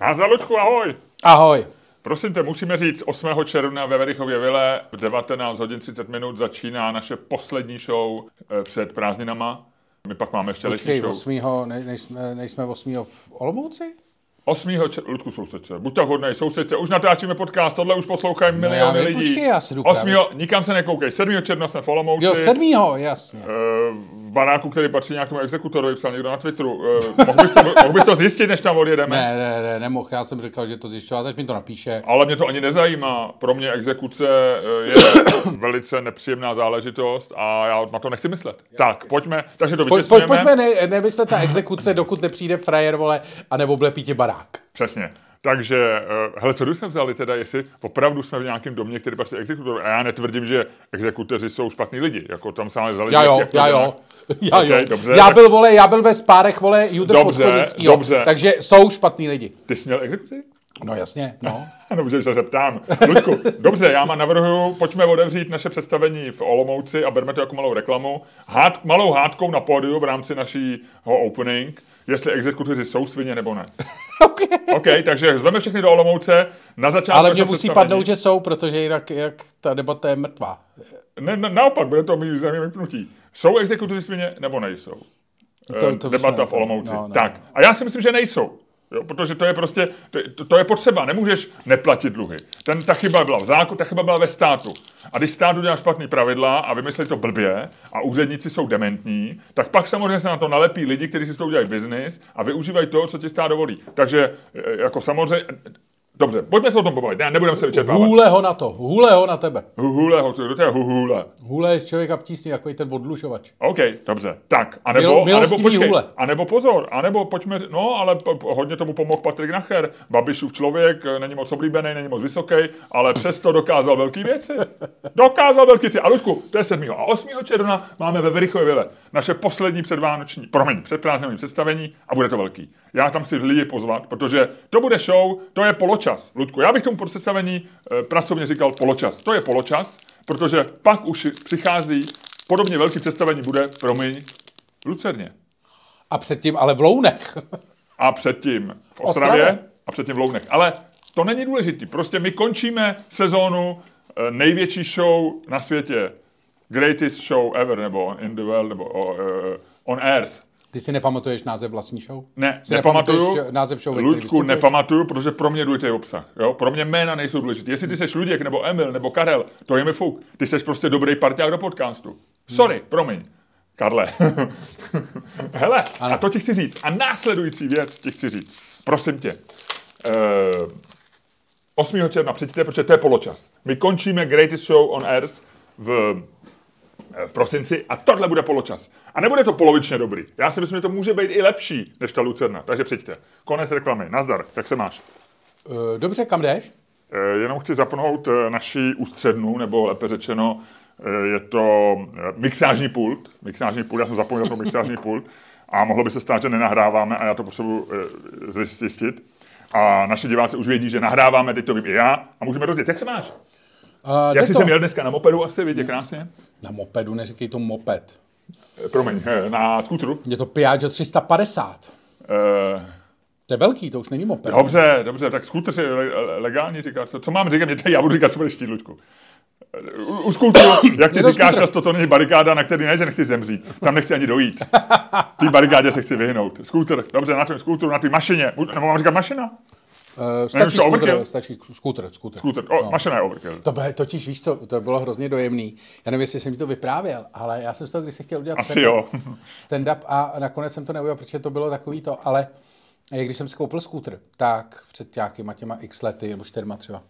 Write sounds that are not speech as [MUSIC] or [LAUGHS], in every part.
Nazdar, Luďku, ahoj. Ahoj. Prosím tě, musíme říct, 8. června ve Verichově Vile v 19 hodin 30 minut začíná naše poslední show eh, před prázdninama. My pak máme ještě letní show. 8. Ne, nejsme, nejsme 8. v Olomouci? 8. čer... Ludku, sousedce, buď tak hodnej, sousedce, už natáčíme podcast, tohle už poslouchají No miliony vím, lidí. počkej, já jdu 8. právě. nikam se nekoukej, 7. června jsme v Olomouci. Jo, 7. jasně. V baráku, který patří nějakému exekutorovi, psal někdo na Twitteru. Eh, mohl, bys to, mohl bys to zjistit, než tam odjedeme? Ne, ne, ne, nemohl, já jsem říkal, že to zjišťoval, teď mi to napíše. Ale mě to ani nezajímá. Pro mě exekuce eh, je [COUGHS] velice nepříjemná záležitost a já na to nechci myslet. Tak, pojďme. Takže to Pojď, pojď, pojďme, ne, nemyslet ta exekuce, dokud nepřijde frajer, vole, a nebo oblepí tě barák. Přesně. Takže, eh, hele, co jsme vzali teda, jestli opravdu jsme v nějakém domě, který patří exekutor. A já netvrdím, že exekuteři jsou špatní lidi. Jako tam ale vzali. Já jo, jak to já jo. [LAUGHS] Já Okej, jo. dobře, já byl, vole, já byl ve spárech, vole, Judr Dobře, dobře. takže jsou špatný lidi. Ty jsi měl exekuci? No jasně, no. [LAUGHS] Ano, že se zeptám. Ludku, dobře, já mám navrhuju, pojďme otevřít naše představení v Olomouci a berme to jako malou reklamu. Hád, malou hádkou na pódiu v rámci našího opening, jestli exekutoři jsou svině nebo ne. [LAUGHS] okay. OK, takže zveme všechny do Olomouce. Na začátku Ale mě musí padnout, že jsou, protože jinak, jinak ta debata je mrtvá. Ne, na, naopak, bude to mít zajímavé pnutí. Jsou exekutoři svině nebo nejsou? To- Eh, to bychom- Debata v Olomouci. no, no, tak, a já si myslím, že nejsou. Jo, protože to je prostě, to, to, to je potřeba, nemůžeš neplatit dluhy. Ten, ta chyba byla v zákonu, ta chyba byla ve státu. A když stát udělá špatný pravidla a vymyslí to blbě a úředníci jsou dementní, tak pak samozřejmě se na to nalepí lidi, kteří si toho udělají biznis a využívají toho, co ti stát dovolí. Takže eh, jako samozřejmě, dobře, pojďme se o tom pobavit, ne, nebudeme se vyčerpávat. Hůle ho na to, hůle ho na tebe. Huhule, ho, to je huhule? Hůle je z člověka v tísni, jako i ten odlužovač. OK, dobře. Tak, a nebo, Milo- a nebo milostivý počkej, hůle. a nebo pozor, a nebo pojďme, no, ale hodně tomu pomohl Patrik Nacher. Babišův člověk, eh, není moc oblíbený, není moc vysoký, ale přesto dokázal velké věci. Dokázal velké věci. A Ludku, to je 7. A 8. června máme ve Verichově Vile naše poslední předvánoční, promiň, předprázdninový představení a bude to velký. Já tam chci lidi pozvat, protože to bude show, to je poločas. Ludku, já bych tomu představení eh, pracovně říkal poločas. To je poločas, protože pak už přichází podobně velký představení bude, promiň, v Lucerně. A předtím ale v Lounech. A předtím v Ostravě, Ostravě. a předtím v Lounech. Ale to není důležitý. Prostě my končíme sezónu eh, největší show na světě. Greatest show ever, nebo in the world, nebo uh, on earth. Ty si nepamatuješ název vlastní show? Ne, Si nepamatuju. název show, Ludku, nepamatuju, protože pro mě důležitý je obsah. Jo? Pro mě jména nejsou důležité. Jestli ty seš Luděk, nebo Emil, nebo Karel, to je mi fuk. Ty seš prostě dobrý parťák do podcastu. Sorry, Hmm. promiň. Karle. [LAUGHS] Hele, Ano. a to ti chci říct. A následující věc ti chci říct. Prosím tě. Uh, 8. června přijďte, protože to je poločas. My končíme Greatest Show on Earth v, eh, v prosinci a tohle bude poločas. A nebude to polovičně dobrý. Já si myslím, že to může být i lepší než ta Lucerna. Takže přijďte. Konec reklamy. Nazdar. Jak se máš? Eh, Dobře, kam jdeš? Eh, Jenom chci zapnout eh, naši ústřednu, nebo lépe řečeno, je to mixážní pult. Mixážní pult, já jsem zapomněl pro mixážní [LAUGHS] pult. A mohlo by se stát, že nenahráváme a já to potřebuji zjistit. A naši diváci už vědí, že nahráváme, teď to vím i já. A můžeme rozjet. Jak se máš? Uh, Jak jsi se měl dneska na mopedu asi, vidíte krásně? Na mopedu, neříkej to moped. Eh, Promiň, eh, na skútru. Je to Piaggio 350. Eh, To je velký, to už není moped. Dobře, dobře, tak skútr si le- legální říká. Co, co mám říkat? Mě tady, já budu říkat, co budeš chtít, Luďku. U, u skútru, [COUGHS] jak ty říkáš skútr. často, to není barikáda, na který ne, že nechci zemřít. Tam nechci ani dojít. Ty barikádě se chci vyhnout. Skútr, dobře, na tvém skútru, na té mašině. Nebo mám říkat mašina? Uh, stačí skútr, overkill? stačí skútr, skútr. Skútr, o, mašina je overkill. To bylo, totiž víš co, to bylo hrozně dojemný. Já nevím, jestli jsem ti to vyprávěl, ale já jsem z toho když si chtěl udělat Asi stand-up, stand-up a nakonec jsem to neudělal, protože to bylo takový to, ale když jsem si koupil skútr, tak před nějakýma těma x lety, nebo čtyřma třeba,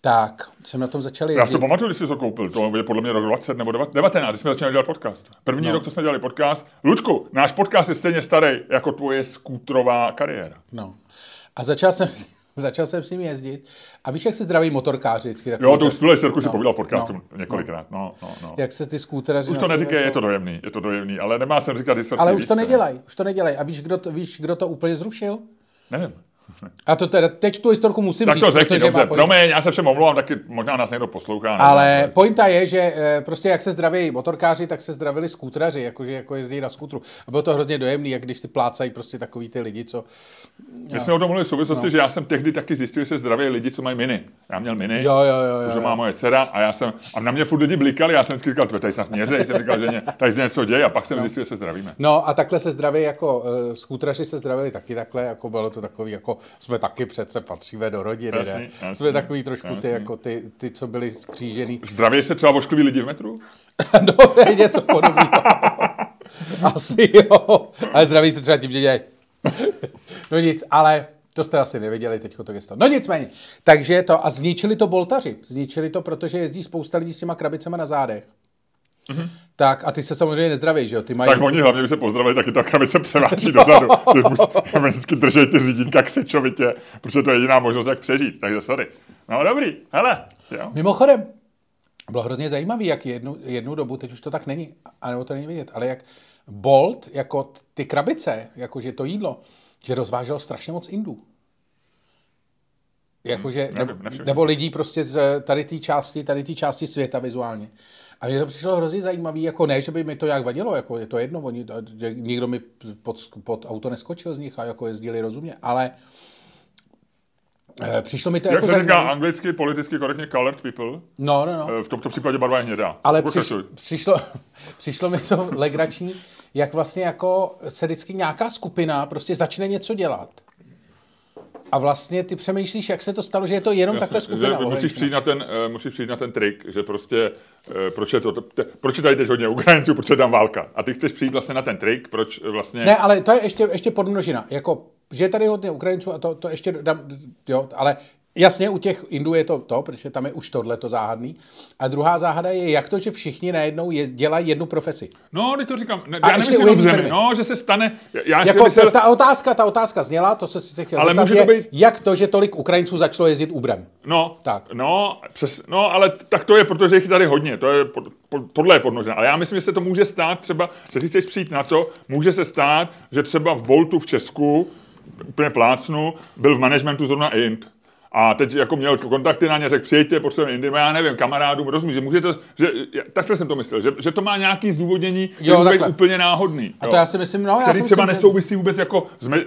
tak jsem na tom začal Já si jezdit. to pamatuju, když jsi to koupil. To je podle mě rok 20 nebo 19, když jsme začali dělat podcast. První No. rok, co jsme dělali podcast. Ludku, náš podcast je stejně starý jako tvoje skútrová kariéra. No. A začal jsem, začal jsem s ním jezdit. A víš, jak se zdraví motorkáři vždycky? Jo, to už tuhle serku si no, povídal v podcastu no, několikrát. No, no, no. Jak se ty skúteraři... Už to neříkej, je to dojemný, je to dojemný, ale nemá jsem říkat historky. Ale už to nedělají, už to nedělají. A víš, kdo to, víš, kdo to úplně zrušil? Nevím. A to teda, teď tu historku musím Tak říct, to řekni, protože dobře, promiň, já se všem omlouvám, taky možná nás někdo poslouchá. nevím. Ale pointa je, že eh, prostě jak se zdraví motorkáři, tak se zdravili skútraři, jakože jako jezdí na skútru. A bylo to hrozně dojemný, jak když ty plácají prostě takový ty lidi, co... My jsme o tom mluvili v souvislosti, no. že já jsem tehdy taky zjistil, že se zdraví lidi, co mají miny. Já měl miny, Jo, jo, jo, jo, že jo. má moje dcera a já jsem, a na mě furt lidi blikali, já jsem vždycky říkal, "Tve, tady snad měřej, jsem říkal, že ně, tady se něco děje a pak jsem zjistil, že se zdravíme. No a takhle se zdraví jako uh, skútraři se zdravili taky takhle, jako bylo to takový, jako jsme taky přece patříme do rodiny, Jasný, ne? jasný, jsme takový trošku ty, jako ty, ty, co byli skřížený. Zdraví se třeba oškliví lidi v metru? [LAUGHS] no, to je něco podobného. [LAUGHS] Asi jo. Ale zdraví se třeba tím, že dělají. [LAUGHS] no nic, ale to jste asi nevěděli teď to gesto. No nicméně. Takže to, a zničili to boltaři. Zničili to, protože jezdí spousta lidí s těma krabicema na zádech. Mm-hmm. Tak a ty se samozřejmě nezdraví, že jo? Ty mají... Tak oni hlavně, když se pozdravili, taky ta krabice převáží dozadu. Že musí- vždycky držej ty řídínka křečovitě, protože to je jediná možnost, jak přežít. Takže sorry. No dobrý, hele. Jo. Mimochodem, bylo hrozně zajímavý, jak jednu, jednu dobu, teď už to tak není, anebo to není vidět, ale jak Bolt, jako ty krabice, jakože to jídlo, že rozváželo strašně moc Indů. Jakože, nevím, nebo, nebo lidí prostě z tady té části, tady té části světa vizuálně. A mně to přišlo hrozně zajímavý, jako ne, že by mi to nějak vadilo, jako je to jedno, oni, nikdo mi pod, pod auto neskočil z nich a jako jezdili rozumně, ale eh, přišlo mi to Jak jako se říká zajímavý. anglicky, politicky korektně colored people, No, no, no. eh, v tomto případě barva je hnědá. Ale přiš, přišlo, [LAUGHS] přišlo mi to legrační, jak vlastně jako se vždycky nějaká skupina prostě začne něco dělat. A vlastně ty přemýšlíš, jak se to stalo, že je to jenom takhle Jasně, skupina. že musíš přijít, na ten, eh, musíš přijít na ten trik, že prostě, eh, proč je, to, te, proč je tady teď hodně Ukrajinců, proč je tam válka. A ty chceš přijít vlastně na ten trik, proč vlastně... Ne, ale to je ještě, ještě podmnožina. Jako, že je tady hodně Ukrajinců a to, to ještě dám, jo, ale jasně u těch Indů je to to, protože tam je už tohle to záhadný. A druhá záhada je, jak to, že všichni najednou je, dělají jednu profesi. No, teď to říkám. Ne, A já nemyslím jenom zemi. No, že se stane... Já si Jako myslel, ta, ta, otázka, ta otázka zněla, to, co jsi se chtěl Ale zeptat, může je, to být- jak to, že tolik Ukrajinců začalo jezdit Ubrem. No, Tak. no, přes, no, ale tak to je, protože jich je tady hodně, to je, tohle je podnožené. Ale já myslím, že se to může stát třeba, že si chceš přijít na to, může se stát, že třeba v Boltu v Česku, úplně plácnu, byl v managementu zrovna Int. A teď jako měl kontakty na ně, řekl, přijďte, potřebujeme Indy, já nevím, kamarádům, rozumíš, že může to, že, takhle jsem to myslel, že, že to má nějaký zdůvodnění, že Jo, může být úplně náhodný. A jo. to já si myslím, no, já který si třeba myslím, že- nesouvisí vůbec jako, s me,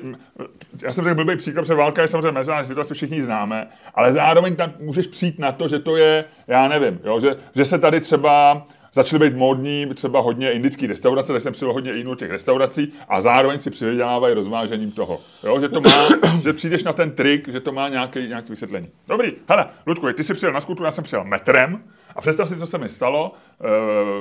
já jsem řekl blbý příklad, protože válka je samozřejmě mezinárodní situace, všichni známe, ale zároveň tam můžeš přijít na to, že to je, já nevím, jo, že, že se tady třeba začaly být módní třeba hodně indický restaurace, takže jsem přijel hodně jinou těch restaurací a zároveň si přivydělávají rozvážením toho. Jo, že to má, [COUGHS] že přijdeš na ten trik, že to má nějaký, nějaký vysvětlení. Dobrý, hele, Ludku, ty jsi přijel na skutru, já jsem přijel metrem a představ si, co se mi stalo.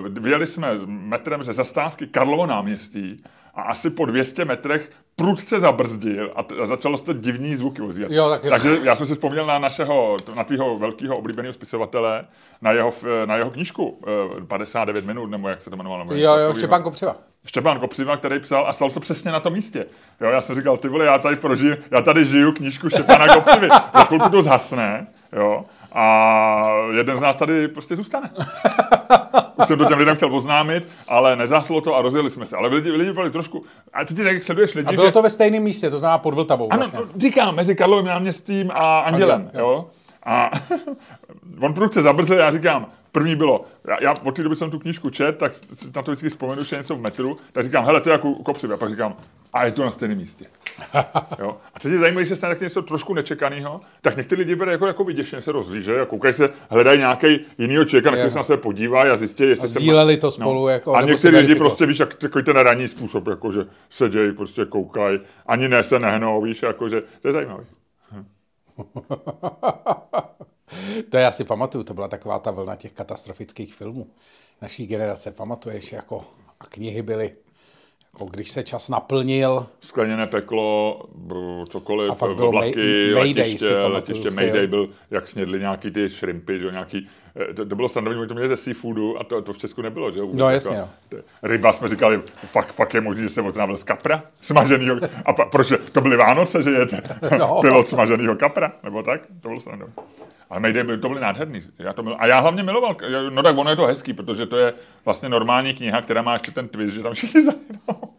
Uh, vyjeli jsme metrem ze zastávky Karlovo náměstí a asi po 200 metrech prudce zabrzdil a, t- a začalo se to divný zvuky ozývat. Jo, tak- Takže já jsem si vzpomněl na našeho, na tvýho velkého oblíbeného spisovatele, na jeho, na jeho knížku eh, 59 minut, nebo jak se to jmenovalo. Jo, jo. Štěpán Kopřiva. Štěpán Kopřiva, který psal a stalo se přesně na tom místě. Jo, já jsem říkal, ty vole, já tady prožiju, já tady žiju knížku Štěpána Kopřivy. Za chvilku to zhasne, jo, a jeden z nás tady prostě zůstane. Už jsem to těm lidem chtěl oznámit, ale nezáslo to a rozjeli jsme se. Ale lidi, lidi byli trošku, a ty tak jak sleduješ lidi, A bylo že- to ve stejném místě, to znamená pod Vltavou ano, vlastně. říkám, mezi Karlovým náměstím a Andělem, Andělem, jo. jo. A [LAUGHS] on prudce zabrzl, já říkám, první bylo, já, já od té doby jsem tu knížku čet, tak si na to vždycky vzpomenu, že je něco v metru, tak říkám, hele, to je jako u Kopřivy. A pak říkám, a je to na stejném místě. [LAUGHS] Jo? A teď je zajímavé, že se stane tak něco trošku nečekaného, tak někteří lidi berou jako, jako vyděšeně se rozlíže a koukají se, hledají nějaký jinýho člověka, na který se na sebe podívají a zjistí, jestli A se sdíleli to spolu, jako, A někteří lidi prostě, víš, jak takový ten ranní způsob, jako, že sedějí, prostě koukají, ani ne se nehnou, víš, jako, že to je zajímavé. [LAUGHS] [LAUGHS] [LAUGHS] To já si pamatuju, to byla taková ta vlna těch katastrofických filmů. Naší generace, pamatuješ, jako a knihy byly, jako když se čas naplnil, skleněné peklo, b- cokoliv, A pak bylo vlaky, May- Mayday, si letiště, pamatuju, letiště. Mayday byl, jak snědli nějaký ty shrimpy, že jo, nějaký, to, to bylo standardní, oni to měli ze seafoodu a to, to v Česku nebylo, že jo. vůbec No, jasně, jako- to- Ryba jsme říkali, fakt, fakt je možný, že se otrávil z kapra smaženýho, a pa, proč, to byly Vánoce, že je [LAUGHS] No. pilot smaženýho kapra, nebo tak, to bylo standardní. Ale byl, to byly nádherný. Já to mil, a já hlavně miloval, no tak ono je to hezký, protože to je vlastně normální kniha, která má ještě ten twist, že tam všichni [LAUGHS] zahynou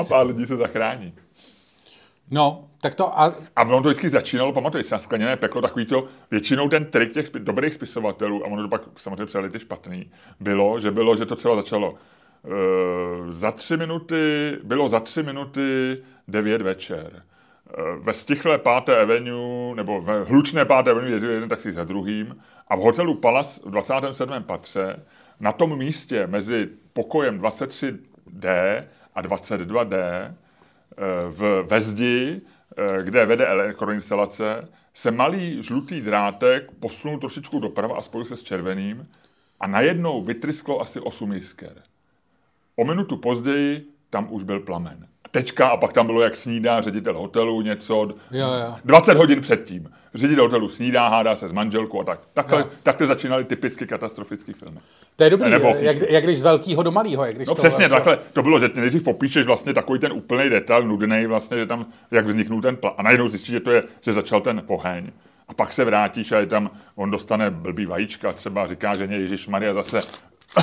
a pár lidí se zachrání. No, tak to a... A ono to vždycky začínalo, pamatuješ na skleněné peklo, takový to, většinou ten trik těch spi- dobrých spisovatelů, a ono to pak samozřejmě přijali ty špatný, bylo, že bylo, že to celé začalo uh, za tři minuty, bylo za tři minuty devět večer. Uh, ve stichlé páté avenue, nebo ve hlučné páté avenue jezdil jeden taxi za druhým a v hotelu Palace v 27. patře na tom místě mezi pokojem 23D a 22D eh, v Vezdi, eh, kde vede elektroinstalace, se malý žlutý drátek posunul trošičku doprava a spojil se s červeným a najednou vytrysklo asi 8 jisker. O minutu později tam už byl plamen. Tečka a pak tam bylo, jak snídá ředitel hotelu něco. Jo, jo. 20 hodin předtím. Ředitel hotelu snídá, hádá se s manželkou a tak. Takhle, Jo. takhle začínaly typicky katastrofické filmy. To je dobrý, Nebo- jak, jak když z velkého do malého. Jak když No přesně, velkého- takhle to bylo, že ty nejdřív popíšeš vlastně takový ten úplný detail, nudný vlastně, že tam, jak vzniknul ten plán. A najednou zjistíš, že to je, že začal ten poheň. A pak se vrátíš a je tam, on dostane blbý vajíčka, třeba říká, že Ježíš Maria zase,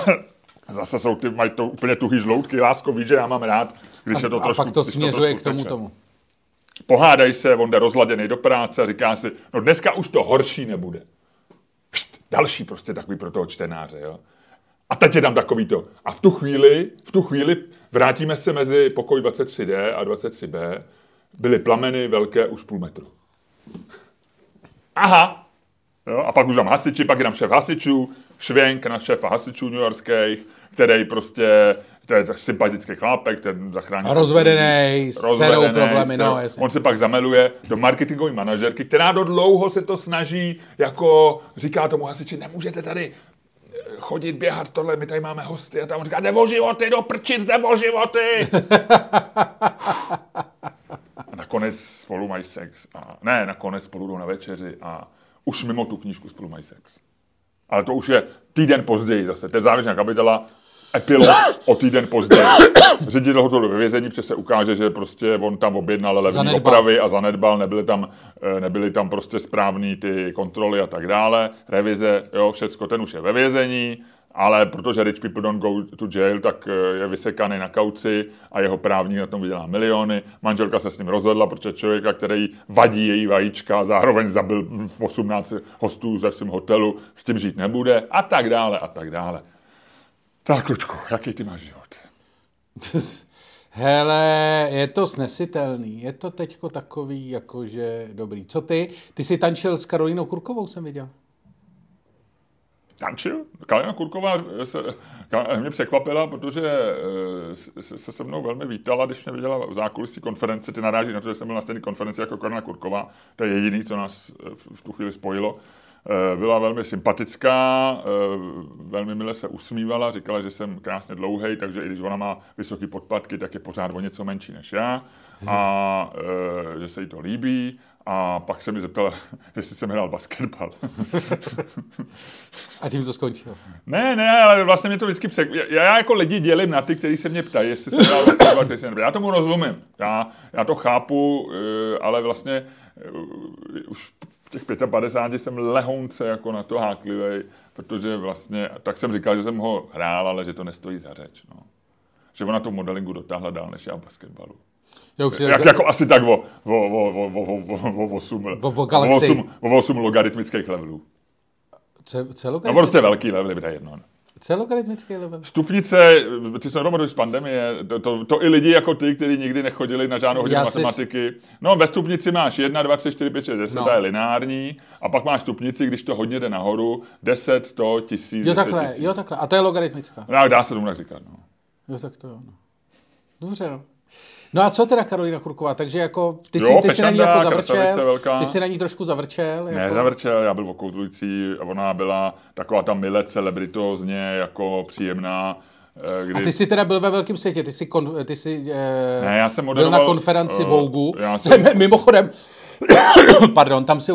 [COUGHS] zase jsou ty, mají to úplně tuhý žloutky, lásko, víš, že já mám rád, když se to a trošku, pak to směřuje trošku k tomu tomu. Pohádají se, on jde rozladěný do práce a říká si, no dneska už to horší nebude. Pšt, další prostě takový pro toho čtenáře, jo. A teď je tam takový to. A v tu chvíli, v tu chvíli vrátíme se mezi pokoj 23D a 23B. Byly plameny velké už půl metru. Aha. Jo, a pak už tam hasiči, pak je tam šéf hasičů, švěnk na šéfa hasičů newyorských, který prostě, to je sympatický chlápek, ten zachrání. A rozvedený, s dcerou problémy, no, jasně. On se pak zameluje do marketingové manažerky, která do dlouho se to snaží, jako říká tomu hasiči, nemůžete tady eh, chodit, běhat tohle, my tady máme hosty a tam on říká, jde o životy, do prčic, jde o životy. a nakonec spolu mají sex. A, ne, nakonec spolu jdou na večeři a už mimo tu knížku spolu mají sex. Ale to už je týden později zase. To je závěrečná kapitola, epilog o týden později. Ředitel hotelu ve vězení, protože se ukáže, že prostě on tam objednal levní opravy a zanedbal, nebyly tam, eh, nebyly tam prostě správný ty kontroly a tak dále, revize, jo, všecko, ten už je ve vězení, ale protože rich people don't go to jail, tak eh, je vysekaný na kauci a jeho právník na tom vydělá miliony. Manželka se s ním rozhodla, protože člověka, který vadí její vajíčka a zároveň zabil 18 hostů ze svém hotelu, s tím žít nebude a tak dále a tak dále. Tak, Lučku, jaký ty máš život? [LAUGHS] Hele, je to snesitelný. Je to teďko takový, jakože dobrý. Co ty? Ty jsi tančil s Karolínou Kurkovou, jsem viděl. Tančil? Kalina Kurková se, Ka- mě překvapila, protože eh, se, se se mnou velmi vítala, když mě viděla v zákulisí konference. Ty narážíš na to, že jsem byl na stejné konferenci jako Kalina Kurková. To je jediný, co nás eh, v- v tu chvíli spojilo. Eh, Byla velmi sympatická, eh, velmi mile se usmívala, říkala, že jsem krásně dlouhý, takže i když ona má vysoké podpatky, tak je pořád o něco menší než já a eh, že se jí to líbí. A pak se mi zeptala, [LAUGHS] jestli jsem hrál basketbal. A tím to skončilo. Ne, ne, ale vlastně mě to vždycky přek... Já, já jako lidi dělím na ty, kteří se mě ptají, jestli se dá basketbal, který se nedá. Já tomu rozumím. Já, já to chápu, ale vlastně už těch 55 jsem lehounce jako na to háklivý, protože vlastně, tak jsem říkal, že jsem ho hrál, ale že to nestojí za řeč. No. Že ona to modelingu dotáhla dál než já basketbalu. Já už Jak, jako asi tak o, o, o, o, o, o, o, 8, O- o galaxii. 8, o 8 logaritmických levelů. Ce- No celogaritmický, prostě velký level, to je jedno. Celogaritmický level. Stupnice, ty se nepamatuju z pandemie, to, to, to, i lidi jako ty, kteří nikdy nechodili na žádnou hodinu Já si- matematiky. No ve stupnici máš 1, 2, 3, 4, 5, 6, 10, No. to je lineární, a pak máš stupnici, když to hodně jde nahoru, 10, 100, 1000, Jo 10 takhle, tisíc. jo takhle. A to je logaritmická. No, dá se tomu tak říkat, no. Jo, tak to jo. No. Dobře, no. No a co teda Karolina Kurková? Takže jako ty Jo, si, ty si na ní jako zavrčel, velká. ty si na ní trošku zavrčel. Jako... Ne, zavrčel, já byl okouzlující, a ona byla taková ta mile celebritozně, jako příjemná. eh, Kdy... A ty jsi teda byl ve velkém světě, ty jsi, kon, ty jsi eh, Ne, já jsem byl moderoval, na konferenci eh, Vogue. [LAUGHS] jsem- Mimochodem, [COUGHS] pardon, tam si,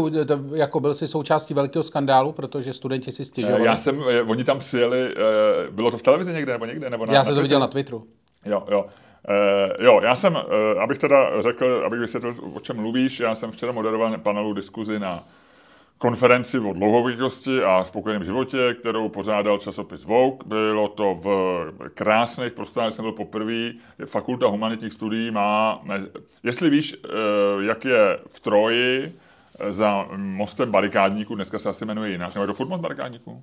jako byl si součástí velkého skandálu, protože studenti si Eh, stěžovali. Já jsem, eh, oni tam přijeli, eh, bylo to v televizi někde nebo někde? Nebo na, Já jsem to viděl na Twitteru. Jo, jo. Uh, jo, já jsem, uh, abych teda řekl, abych vysvětlil, o čem mluvíš, já jsem včera moderoval panelu diskuzi na konferenci o dlouhověkosti a spokojeném životě, kterou pořádal časopis Vogue. Bylo to v krásných prostorách, jsem byl poprvé. Fakulta humanitních studií má, jestli víš, eh, jak je v Troji za mostem barikádníků, dneska se asi jmenuje jinak, nebo je to furt most barikádníků?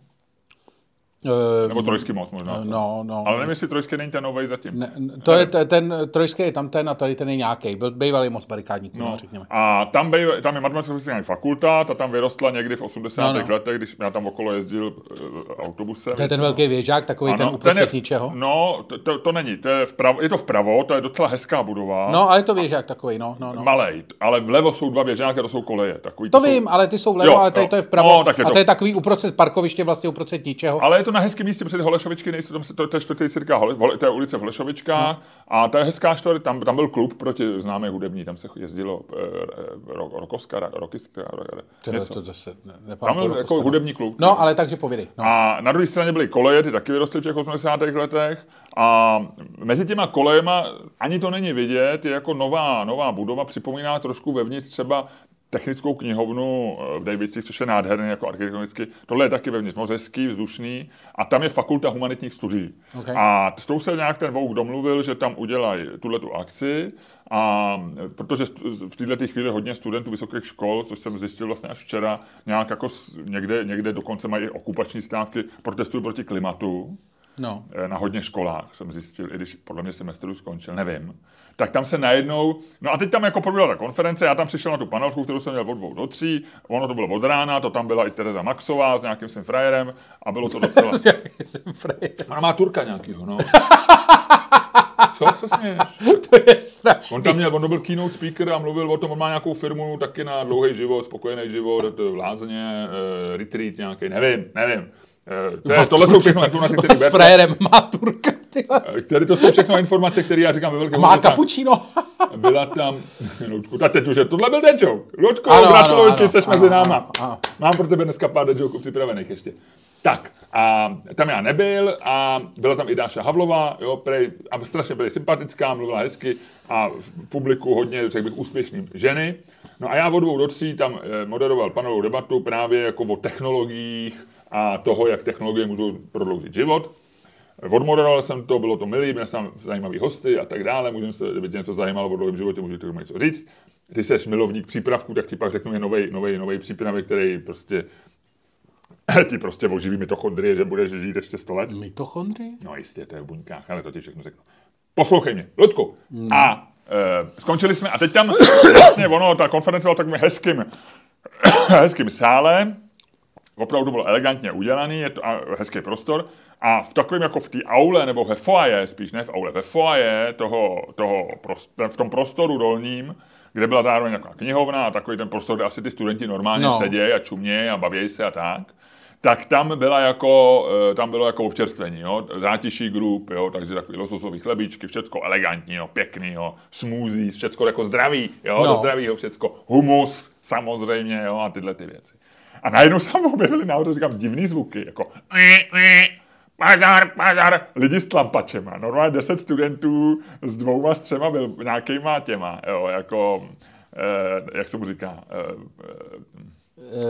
Eh, Nebo Trojský most možná. No, no. Ale nevím, jestli Trojský není ten nový zatím. Ne, to je te- ten Trojský je tam ten a tady ten je nějaký. Byl bývalý most barikádník, no. No, řekněme. a tam, bej, tam je matematická fakulta, ta tam vyrostla někdy v 80. No, No, letech, když já tam okolo jezdil uh, autobusem. To je ten velký věžák, takový Ano, ten uprostřed je- ničeho. No, to, to, to není, to je, vpravo, je to vpravo, to je docela hezká budova. No, ale je to věžák takový, no, no, no. Malej, ale vlevo jsou dva běžáky, to jsou koleje. Takový, To jsou, vím, ale ty jsou vlevo, Jo, ale tady jo. to je vpravo. No, tak je a to- to je takový uprostřed parkoviště, vlastně uprostřed ničeho. Ale je to na hezkém místě, ty Holešovičky nejsou, tam se, to, to čtvrtý se říká, Hole, to je ulice v Holešovičkách a to je hezká čtvrť, tam, tam byl klub proti známé hudební, tam se jezdilo uh, ro, Rokoska, Rokiska, ro, To, něco. to, to se ne, Tam byl jako no. hudební klub. No, ale takže povědej. No. A na druhé straně byly koleje, ty taky vyrostly v těch 80. letech. A mezi těma kolejema ani to není vidět, je jako nová, nová budova, připomíná trošku vevnitř třeba technickou knihovnu eh, v Davicích, což je nádherný jako architektonicky. Tohle je taky vevnitř moc hezký, vzdušný. A tam je fakulta humanitních studií. Okay. A s tou se nějak ten Vogue domluvil, že tam udělají tuhle tu akci. A protože stu- v této chvíli hodně studentů vysokých škol, což jsem zjistil vlastně až včera, nějak jako někde, někde dokonce mají okupační stávky, protestují proti klimatu no. eh, na hodně školách, jsem zjistil, i když podle mě semestr už skončil, nevím. Tak tam se najednou, no a teď tam jako proběhla ta konference, já tam přišel na tu panelku, kterou jsem měl od dvou do tří, ono to bylo od rána, to tam byla i Tereza Maxová s nějakým svým frajerem a bylo to docela... [LAUGHS] Jsem frajer. Ona má Turka nějakýho, no. [LAUGHS] Co se směješ? [LAUGHS] to je strašný. On tam měl, on byl keynote speaker a mluvil o tom, on má nějakou firmu taky na dlouhý život, spokojený život, to v Lázně, uh, retreat nějaký, nevím, nevím. Uh, to je, tohle jsou všechno informace, které S frajerem má Turka, Které to jsou všechno informace, které já říkám ve velkém Má kapučino. Byla tam, Luďku, tak teď už je, tohle byl dead joke. Gratuluji, ano, jsi mezi náma. ano. Mám pro tebe dneska pár dead jokeů připravených ještě. Tak, a tam já nebyl a byla tam i Dáša Havlová, jo, prej, a strašně byly sympatická, mluvila hezky a v publiku hodně, řekl bych, úspěšným ženy. No a já od dvou do tří tam eh, moderoval panelovou debatu právě jako o technologiích a toho, jak technologie můžou prodloužit život. Odmoderoval jsem to, bylo to milý, měl jsem zajímavý hosty a tak dále, můžeme se, kdyby tě něco zajímalo o dlouhém životě, můžete tomu něco říct. Ty jsi milovník přípravku, tak ti pak řeknu je nový, nový, nový přípravek, který prostě [LAUGHS] ti prostě oživí mitochondrie, že budeš žít ještě 100 let. Mitochondrie? No jistě, to je v buňkách, ale to ti všechno řeknu. Poslouchej mě, Ludku. A e, skončili jsme, a teď tam [COUGHS] vlastně ono, ta konference byla takovým hezkým, [COUGHS] hezkým sále, opravdu bylo elegantně udělaný, je to a, hezký prostor, a v takovém jako v té aule, nebo ve foaje, spíš ne v aule, ve foaje toho, toho prost, v tom prostoru dolním, kde byla zároveň taková knihovna a takový ten prostor, kde asi ty studenti normálně No. sedějí a čumějí a baví se a tak, tak tam, byla jako, eh, tam bylo jako občerstvení, jo? zátiší grup, jo? takže takový lososový chlebíčky, všecko elegantní, jo? pěkný, jo? smoothies, všecko jako zdravý, jo? No. do zdravýho všecko, humus samozřejmě jo? a tyhle ty věci. A najednou [LAUGHS] se objevily nahoře, říkám, divný zvuky, jako Pazar, pazar, lidi s tlampačema. Normálně 10 studentů s dvouma, s třema byl nějakýma těma, jo, jako, eh, jak se mu říká, eh,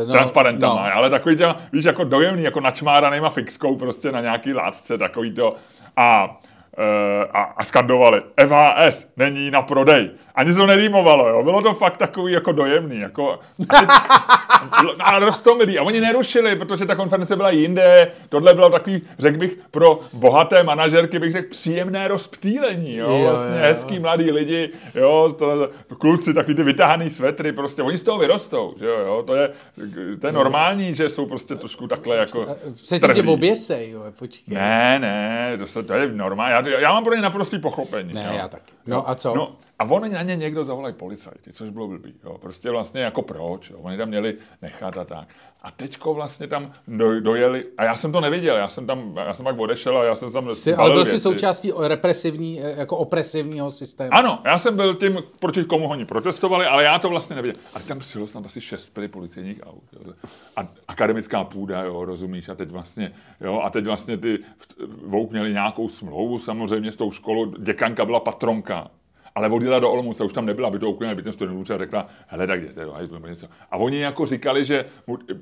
No, transparentama, no. ale takový těma, víš, jako dojemný, jako načmáranýma fixkou prostě na nějaký látce, takový to. A, eh, a, a skandovali, FHS není na prodej. Ani to nerýmovalo, jo. Bylo to fakt takový jako dojemný, jako... A, teď, [LAUGHS] a roztomilý. A oni nerušili, protože ta konference byla jinde. Tohle bylo takový, řekl bych, pro bohaté manažerky bych řekl příjemné rozptýlení, jo. Jo, vlastně jo. hezký mladí lidi, jo, to, kluci, takový ty vytáhaný svetry, prostě, oni z toho vyrostou, že jo, jo. To je, to je normální, že jsou prostě trošku takhle jako Se tě oběsej, jo, počkej. Ne, ne, to, se, to je normální. Já, já mám pro ně naprostý pochopení. Ne, jo. já taky. No a co? No, a oni na ně někdo zavolají policajti, což bylo blbý. Jo. Prostě vlastně jako proč, jo. oni tam měli nechat a tak. A teďko vlastně tam do, dojeli, a já jsem to neviděl, já jsem tam, já jsem pak odešel a já jsem tam Jsi, ale byl jsi součástí represivní, eh, jako opresivního systému. Ano, já jsem byl tím, proti komu oni protestovali, ale já to vlastně neviděl. A tam přijelo snad asi šest policejních aut. Jo. A akademická půda, jo, rozumíš? A teď vlastně, jo, a teď vlastně ty Vouk měli nějakou smlouvu samozřejmě s tou školou. Děkanka byla patronka. Ale odjela do Olomouce, už tam nebyla, aby to uklidnila, aby ten student a řekla, hele, tak jděte do hajzlu, nebo něco. A oni jako říkali, že,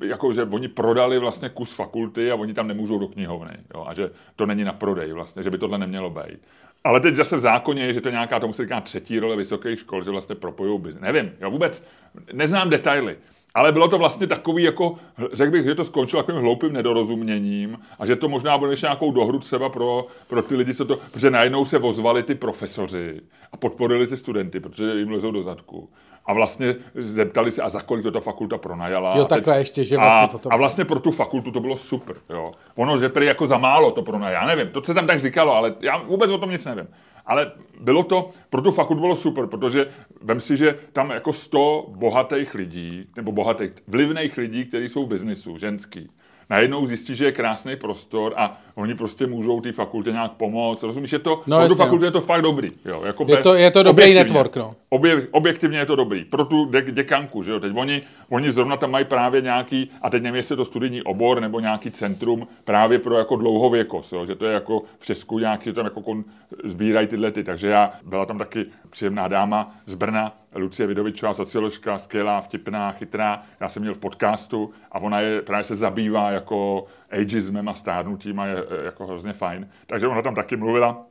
jako, že oni prodali vlastně kus fakulty a oni tam nemůžou do knihovny, jo, a že to není na prodej vlastně, že by tohle nemělo být. Ale teď zase v zákoně je, že to nějaká, tomu se říká třetí role vysokých škol, že vlastně propojují biznes. Nevím, já vůbec neznám detaily. Ale bylo to vlastně takový, jako, řekl bych, že to skončilo takovým hloupým nedorozuměním a že to možná bude ještě nějakou dohru třeba pro, pro ty lidi, co to, protože najednou se vozvali ty profesoři a podporili ty studenty, protože jim lezou do zadku. A vlastně zeptali se, a za kolik to ta fakulta pronajala. Jo, A teď- takhle ještě, že vlastně a, potom- a vlastně pro tu fakultu to bylo super. Jo. Ono, že prý jako za málo to pronajala, já nevím, to se tam tak říkalo, ale já vůbec o tom nic nevím. Ale bylo to, pro tu fakultu bylo super, protože vem si, že tam jako 100 bohatých lidí, nebo bohatých, vlivných lidí, kteří jsou v biznisu, ženský, najednou zjistí, že je krásný prostor a oni prostě můžou té fakultě nějak pomoct. Rozumíš, je to, No, pro tu jasně, fakultu je to fakt dobrý. Jo, jako Je to- je to dobrý objektivně. network, no. Obje, objektivně je to dobrý. Pro tu de- děkanku, že jo, teď oni, oni zrovna tam mají právě nějaký, a teď nevím, jestli je to studijní obor nebo nějaký centrum právě pro jako dlouhověkost, jo, že to je jako v Česku nějaký, že tam jako kon, sbírají tyhle ty, takže já, byla tam taky příjemná dáma z Brna, Lucie Vidovičová, socioložka, skvělá, vtipná, chytrá, já jsem měl v podcastu a ona je, právě se zabývá jako ageismem a stárnutím a je e, jako hrozně fajn, takže ona tam taky mluvila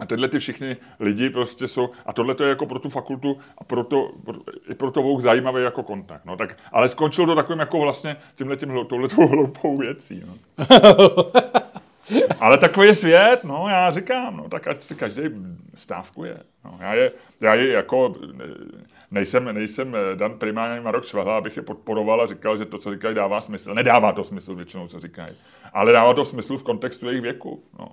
a tyhle ty všichni lidi prostě jsou, a tohle to je jako pro tu fakultu a pro to, pro, i pro to Vouk zajímavý jako kontakt. No, tak, ale skončilo to takovým jako vlastně tímhle tím, [LAUGHS] hloupou věcí. No. [LAUGHS] ale takový je svět, no, já říkám, no, tak ať si každý stávkuje. No, já, je, já je jako, eh, nejsem, nejsem eh, dan primárně Marok Švehla, abych je podporoval a říkal, že to, co říkají, dává smysl. Nedává to smysl většinou, co říkají. Ale dává to smysl v kontextu jejich věku. No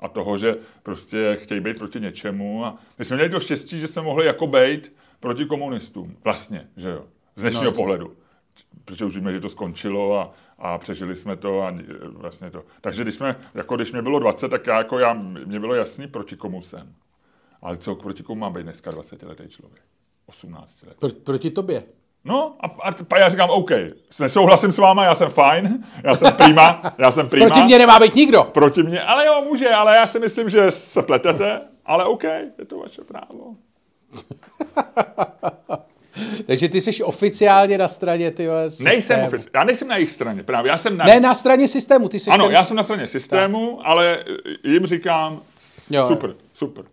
a toho, že prostě chtějí být proti něčemu. A my jsme měli to štěstí, že jsme mohli jako být proti komunistům. Vlastně, že jo. Z dnešního no, pohledu. Protože už víme, že to skončilo a, a přežili jsme to a e, vlastně to. Takže když jsme, jako když mě bylo 20, tak já, jako já, mě bylo jasný, proti komu jsem. Ale co proti komu má být dneska 20 letý člověk? 18 let. Pro, proti tobě. No a, a, a já říkám, OK, nesouhlasím s váma, já jsem fajn, já jsem prima, já jsem prima. Proti mně nemá být nikdo. Proti mě, ale jo, může, ale já si myslím, že se pletete, ale OK, je to vaše právo. [LAUGHS] Takže ty jsi oficiálně na straně ty Nejsem ofici- já nejsem na jejich straně, právě, já jsem na... Ne na straně systému, ty jsi ano, ten... já jsem na straně systému, ale jim říkám, Jo. super, super.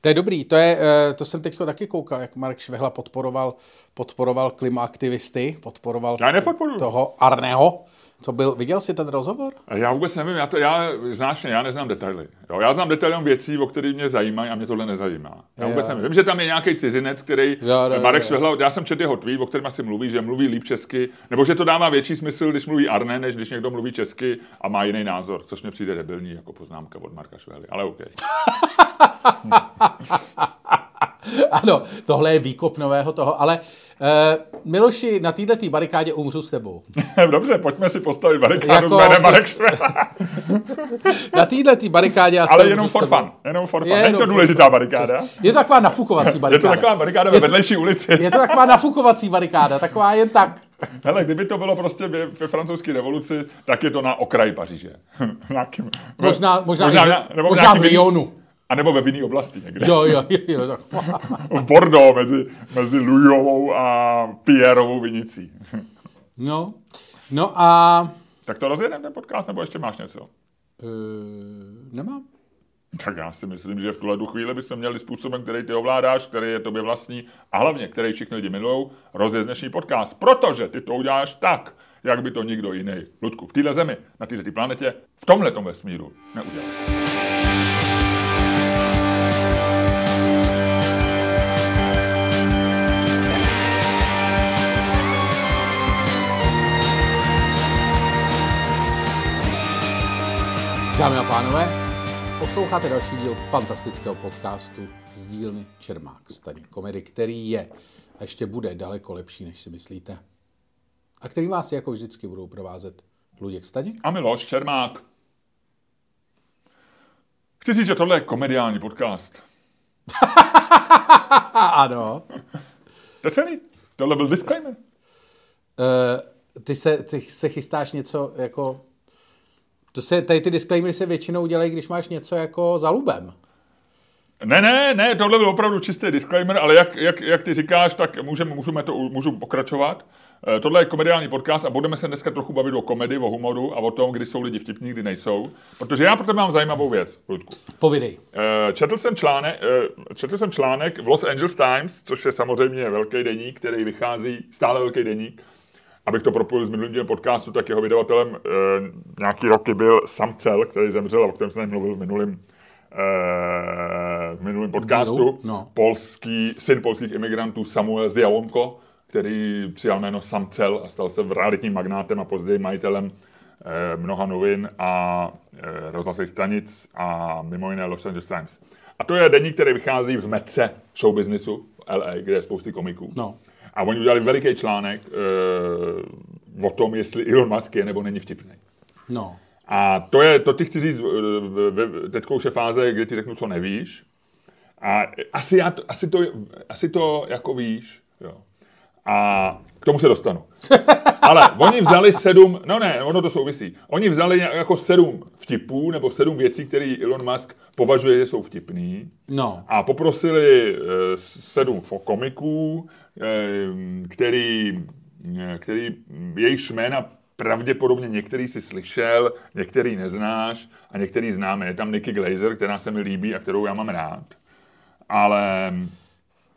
To je dobrý, to, je, eh, to jsem teď taky koukal, jak Marek Švehla podporoval, podporoval klimaaktivisty, podporoval Já toho Arneho. To byl, viděl jsi ten rozhovor? Já vůbec nevím, já, to, já znáš já neznám detaily. Jo, já znám detaily věcí, o kterých mě zajímají a mě tohle nezajímá. Já vůbec nevím. Vím, že tam je nějaký cizinec, který, Jo, jo, Marek. Švehla, já jsem četl jeho tweet, o kterém asi mluví, že mluví líp česky, nebo že to dává větší smysl, když mluví Arne, než když někdo mluví česky a má jiný názor, což mě přijde debilní jako poznámka od Marka Švehly, ale OK. [LAUGHS] [LAUGHS] Ano, tohle je výkop nového toho, ale uh, Miloši, na této tý barikádě umřu s tebou. [LAUGHS] Dobře, pojďme si postavit barikádu Jako- s jménem Marek. [LAUGHS] Na této tý barikádě já Ale jenom for fun. Jenom for fun. Je jenom to důležitá barikáda. Je to taková nafukovací Je barikáda. to taková barikáda ve Je vedlejší ulici. Je to taková nafukovací barikáda, taková jen tak. Hele, kdyby to bylo prostě ve, francouzské revoluci, tak je to na okraji Paříže. Nějakým, Možná, možná, možná, nebo možná v Lyonu. A nebo ve vinný oblasti někde. Jo, jo, jo, jo. tak. [LAUGHS] V Bordeaux mezi, mezi Louisovou a Pierrovou vinicí. [LAUGHS] No, no a... tak to rozjedeme ten podcast, nebo ještě máš něco? Uh, nemám. Tak já si myslím, že v tuhle tu chvíli bychom měli způsobem, který ty ovládáš, který je tobě vlastní a hlavně, který všichni lidi milují, rozjet dnešní podcast. Protože ty to uděláš tak, jak by to nikdo jiný, Ludku, v téhle zemi, na této planetě, v tomhle vesmíru neudělal. Dámy a pánové, posloucháte další díl fantastického podcastu z dílny Čermák Staněk komedy, který je a ještě bude daleko lepší, než si myslíte. A který vás jako vždycky budou provázet Luděk Staněk A Miloš Čermák. Chci říct, že tohle je komediální podcast. [LAUGHS] Ano. To je celý. Tohle byl disclaimer. Uh, ty, se, ty se chystáš něco jako... To se, tady ty disclaimery se většinou dělají, když máš něco jako za lubem. Ne, ne, ne, tohle byl opravdu čistý disclaimer, ale jak, jak, jak ty říkáš, tak můžeme, můžeme to, můžu pokračovat. Eh, Tohle je komediální podcast a budeme se dneska trochu bavit o komedii, o humoru a o tom, kdy jsou lidi vtipní, kdy nejsou. Protože já pro tebe mám zajímavou věc, Ludku. Povidej. Eh, Četl jsem, článek, eh, četl jsem článek v Los Angeles Times, což je samozřejmě velký deník, který vychází, stále velký deník. Abych to propojil s minulým dílem podcastu, tak jeho vydavatelem eh, nějaký roky byl Sam Cel, který zemřel o kterém jsem mluvil v minulém eh, v minulém podcastu. No. Polský, syn polských imigrantů Samuel Zjaonko, který přijal jméno Sam Cel a stal se realitním magnátem a později majitelem eh, mnoha novin a eh, rozhlasových stanic a mimo jiné Los Angeles Times. A to je deník, který vychází v metce showbiznisu LA, kde je spousty komiků. No. A oni udělali veliký článek uh, o tom, jestli Elon Musk je nebo není vtipný. No. A to je, to ti chci říct, teď už je fáze, kde ti řeknu, co nevíš. A asi, já to, asi, to, asi to jako víš. Jo. A k tomu se dostanu. [LAUGHS] Ale oni vzali sedm, no ne, ono to souvisí. Oni vzali jako sedm vtipů nebo sedm věcí, které Elon Musk považuje, že jsou vtipný. No. A poprosili eh, sedm komiků, eh, který, eh, který jejich jména pravděpodobně některý si slyšel, některý neznáš a některý známe. Je tam Nikki Glazer, která se mi líbí a kterou já mám rád. Ale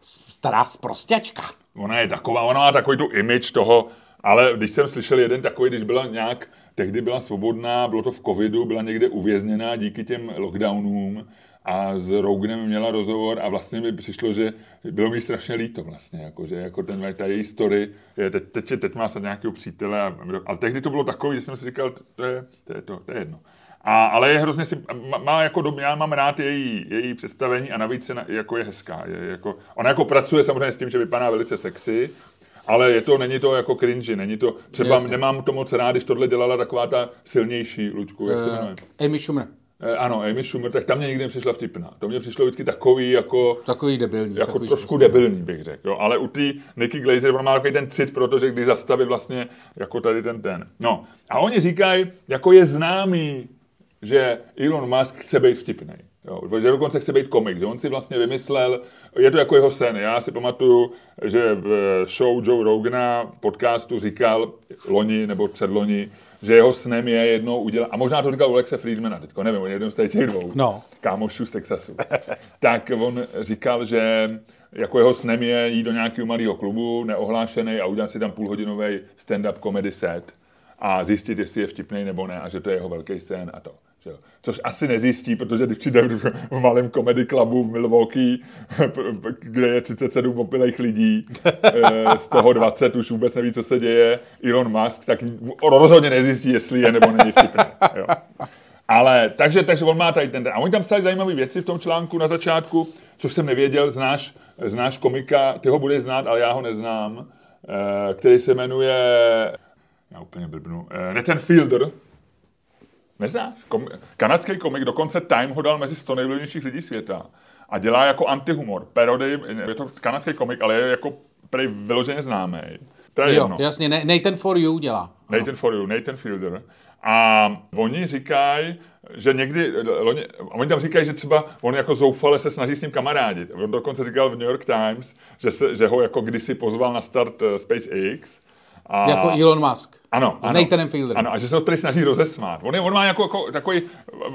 Stará sprostěčka. Ona je taková, ona má takový tu image toho, ale když jsem slyšel jeden takový, když byla nějak, tehdy byla svobodná, bylo to v covidu, byla někde uvězněná díky těm lockdownům a s Roganem měla rozhovor a vlastně mi přišlo, že bylo mi strašně líto vlastně, jako, že jako ten, ta její story, je, teď, teď, teď má snad nějakého přítele, a, ale tehdy to bylo takový, že jsem si říkal, to je, to je, to, to je jedno. A, ale je hrozně si, má, má jako dob, já mám rád její, její představení a navíc na, jako je hezká. Je, jako, ona jako pracuje samozřejmě s tím, že vypadá velice sexy, ale je to, není to jako cringy, není to, třeba Jasně. nemám to moc rád, když tohle dělala taková ta silnější Luďku, jak se jmenuje? Uh, Amy Schumer. Eh, ano, Amy Schumer, tak tam mě nikdy nepřišla vtipná. To mě přišlo vždycky takový jako, Takový debilní. jako takový trošku sprostý. debilní, bych řekl. Jo. Ale u té Nikki Glazer ona má takový ten cit, protože když zastaví vlastně jako tady ten ten. No a oni říkají, jako je známý, že Elon Musk chce být vtipný. Jo, že dokonce chce být komik, že on si vlastně vymyslel, je to jako jeho sen. Já si pamatuju, že v show Joe Rogana podcastu říkal loni nebo předloni, že jeho snem je jednou udělat, a možná to říkal u Lexe Friedmana, teďko nevím, on je jeden z těch dvou No. kámošů z Texasu, tak on říkal, že jako jeho snem je jít do nějakého malého klubu, neohlášený a udělat si tam půlhodinový stand-up comedy set a zjistit, jestli je vtipný nebo ne a že to je jeho velký sen a to. Že jo. Což asi nezjistí, protože když přijde v malém comedy clubu v Milwaukee, [LAUGHS] kde je 37 opilých lidí, eh, z toho 20 už vůbec neví, co se děje, Elon Musk, tak rozhodně nezjistí, jestli je nebo není vtipný. Jo. Ale takže, takže on má tady ten. A oni tam psali zajímavé věci v tom článku na začátku, což jsem nevěděl, znáš, znáš komika, ty ho budeš znát, ale já ho neznám, eh, který se jmenuje, já úplně blbnu, eh, Nathan Fielder. Neznáš? Kom, kanadský komik, dokonce Time ho dal mezi 100 nejvlivnějších lidí světa. A dělá jako antihumor, parody, je to kanadský komik, ale je jako prej vyloženě známý. To je Jo, jedno. jasně, Nathan for you dělá. Ano. Nathan for you, Nathan Fielder. A oni říkají, že někdy, loni, a oni tam říkají, že třeba on jako zoufale se snaží s ním kamarádit. On dokonce říkal v New York Times, že, se, že ho jako kdysi pozval na start eh, SpaceX. A, Jako Elon Musk. ano, S ano, Nathanem Fielderem. Ano, a že se ho tady snaží rozesmát. On, je, on má jako, jako takový,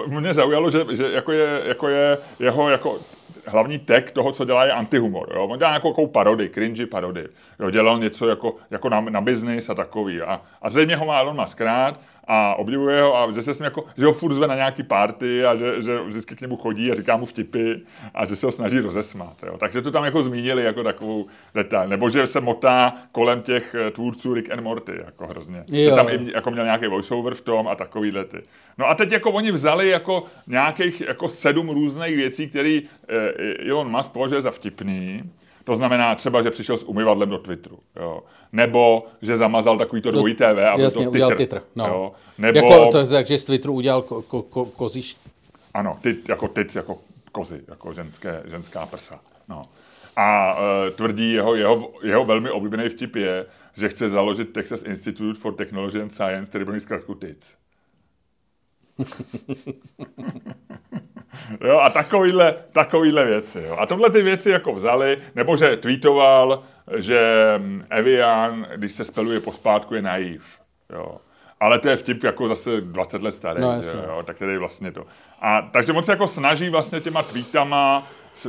mě zaujalo, že, že jako, je, jako je jeho jako hlavní tek toho, co dělá, je antihumor. Jo? On dělá nějakou, parodii, cringy parodii. Jo? Dělal něco jako, jako na, na business a takový. A, a zřejmě ho má Elon Musk rád a obdivuje ho a že se s ním jako, že ho furt zve na nějaký party a že, že vždycky k němu chodí a říká mu vtipy a že se ho snaží rozesmát. Jo? Takže to tam jako zmínili jako takovou detail. Nebo že se motá kolem těch eh, tvůrců Rick and Morty, jako hrozně. Že Jo. tam jako měl nějaký voiceover v tom a takovýhle ty. No a teď jako oni vzali jako nějakých jako sedm různých věcí, které eh, Elon Musk považuje za vtipný. To znamená třeba, že přišel s umyvadlem do Twitteru, jo. Nebo, že zamazal takový to dvojité TV a byl Jasně, to udělal Twitter. No. jo. Nebo, Jako, to je tak, že z Twitteru udělal ko, ko, ko, koziš. ano, ty, jako tyc, jako kozy, jako ženské, ženská prsa. No. A e, tvrdí, jeho, jeho, jeho velmi oblíbený vtip je, že chce založit Texas Institute for Technology and Science, který bude mít zkrátku TIC. [LAUGHS] Jo, a takovýhle, takovýhle věci. Jo. A tohle ty věci jako vzali, nebo že tweetoval, že mm, Evian, když se speluje pospátku, je naív. Jo. Ale to je vtip jako zase 20 let starý, No, jasně. jo, tak tedy vlastně to. A takže on se jako snaží vlastně těma tweetama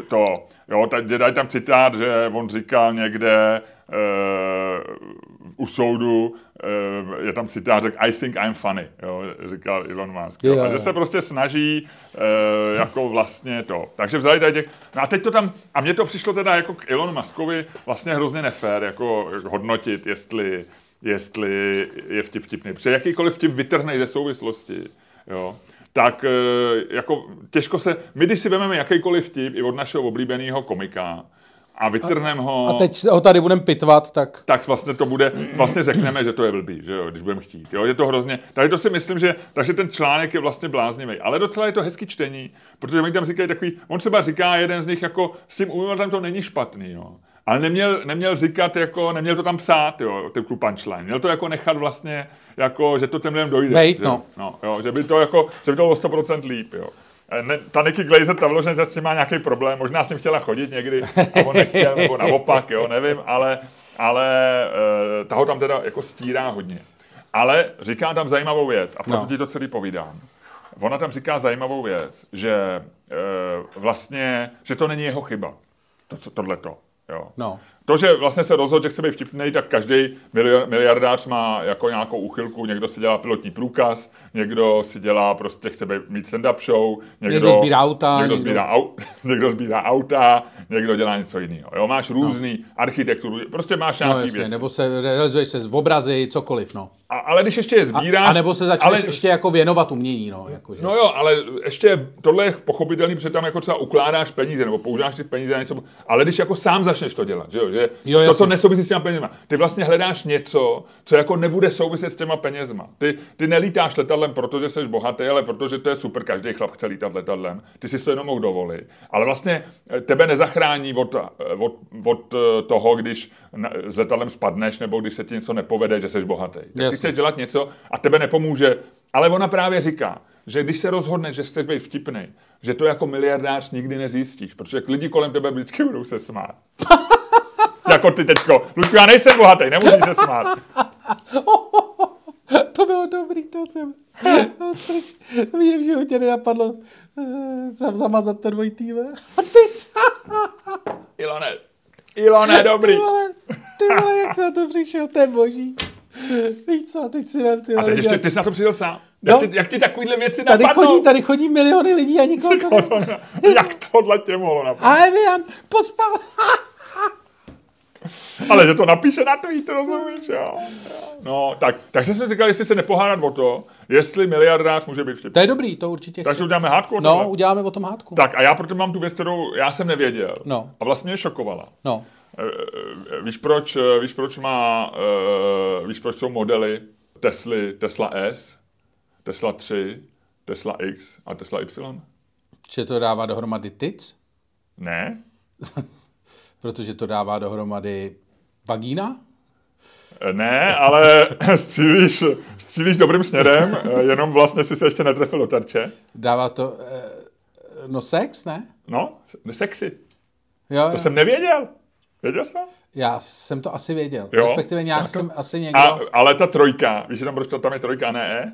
to, jo, tak dají tam citát, že on říkal někde uh, u soudu, uh, je tam citát, řekl, I think I'm funny, jo, říkal Elon Musk. Jo. A že se prostě snaží uh, jako vlastně to. Takže vzali tady těch, no a teď to tam, a mně to přišlo teda jako k Elonu Muskovi vlastně hrozně nefér, jako hodnotit, jestli, jestli je vtip vtipný. Protože jakýkoliv vtip vytrhne ze souvislosti, jo, tak eh, jako těžko se, my když si vezmeme jakýkoliv vtip i od našeho oblíbeného komika a vytrhneme ho, A teď ho tady budeme pitvat, tak tak vlastně to bude, vlastně řekneme, že to je blbý, že jo, když budeme chtít. Jo, je to hrozně, takže to si myslím, že, takže ten článek je vlastně bláznivý, ale docela je to hezký čtení, protože oni tam říkají takový, on třeba říká jeden z nich jako, s tím humorem to není špatný, jo. Ale neměl, neměl říkat, jako, neměl to tam psát, jo, ten punchline. Měl to jako nechat vlastně, jako, že to těm lidem dojde. Vejt, že, no. no. jo, že by to jako, že by to bylo 100% líp, jo. Eh, Ne, ta Nicky Glazer, ta vložně s má nějaký problém, možná s ním chtěla chodit někdy, on nechtěl, [LAUGHS] nebo naopak, jo, nevím, ale, ale uh, ta ho tam teda jako stírá hodně. Ale říká tam zajímavou věc, a proto No. ti to celý povídám. Ona tam říká zajímavou věc, že uh, vlastně, že to není jeho chyba, to, co, tohleto, jo. no. To, že vlastně se rozhodl, že chce být vtipný, tak každý miliardář má jako nějakou úchylku. Někdo si dělá pilotní průkaz, někdo si dělá prostě, chce být, mít stand-up show, někdo, Někdo sbírá auta, někdo, někdo- Sbírá, au, [LAUGHS] někdo sbírá auta, někdo dělá něco jiného. Jo, máš různý no. architekturu, prostě máš No, nějaký jasně, věci. nebo se realizuješ se z obrazy, cokoliv, no. A, ale když ještě je sbíráš... A nebo se začneš ale, ještě jako věnovat umění, no. Jakože. No jo, ale ještě tohle je pochopitelný, protože tam jako třeba ukládáš peníze nebo používáš ty peníze na něco, ale když jako sám začneš to dělat, že jo, že Jo, to, jasně. co nesouvisí s těma penězma, ty vlastně hledáš něco, co jako nebude souviset s těma penězma. Ty, ty nelítáš letadlem, protože jsi bohatý, ale protože to je super, každý chlap chce lítat letadlem, ty si to jenom mohl dovolit. Ale vlastně eh, tebe nezachrání od, eh, od, od eh, toho, když s letadlem spadneš, nebo když se ti něco nepovede, že jsi bohatý. Tak ty chceš dělat něco a tebe nepomůže. Ale ona právě říká, že když se rozhodneš, že chceš být vtipný, že to jako miliardář nikdy nezjistíš, protože lidi kolem tebe vždycky budou se smát. [LAUGHS] jako ty teďko. Luďku, já nejsem bohatý, nemůžeš se smát. [LAUGHS] [LAUGHS] To bylo dobrý, to jsem... [LAUGHS] To strašně, to mě v životě nenapadlo sam zamazat ten dvojitý, ve. [LAUGHS] A teď, Ilone, Ilone, dobrý. ty vole, ty vole, jak jsem na to přišel, to je boží. Víš co, a teď si vem, ty A vole, teď ještě ty jsi na to přišel sám. No. Jak, ti, jak ti takovýhle věci tady napadnou? chodí, tady chodí miliony lidí a nikoho to ne... jak tohle tě mohlo napadnout? A Evian, pospal. Ale že to napíše na tweet, rozumíš, jo? No, tak, takže jsem říkal, jestli se nepohádat o to, jestli miliardář může být vtipný. To je dobrý, to určitě Takže chci. uděláme hádku o No, tohle? uděláme o tom hádku. Tak a já proto mám tu věc, kterou já jsem nevěděl. No. A vlastně mě šokovala. No, Eh, eh, Víš proč, eh, víš proč má, víš proč jsou modely Tesly, Tesla S, Tesla 3, Tesla X a Tesla Y? že to dává dohromady TIC, Ne? [LAUGHS] protože to dává dohromady vagína. Eh, Ne, ale [LAUGHS] cílíš, cílíš dobrým směrem, eh, jenom vlastně si se ještě netrefil do terče. Dává to, eh, no sex, ne? No, sexy. Jo, To jo. jsem nevěděl. Věděl jsi to? Já jsem to asi věděl. Jo. Respektive nějak to- jsem asi někdo... A, ale ta trojka, víš, že tam, proč to tam je trojka, ne E?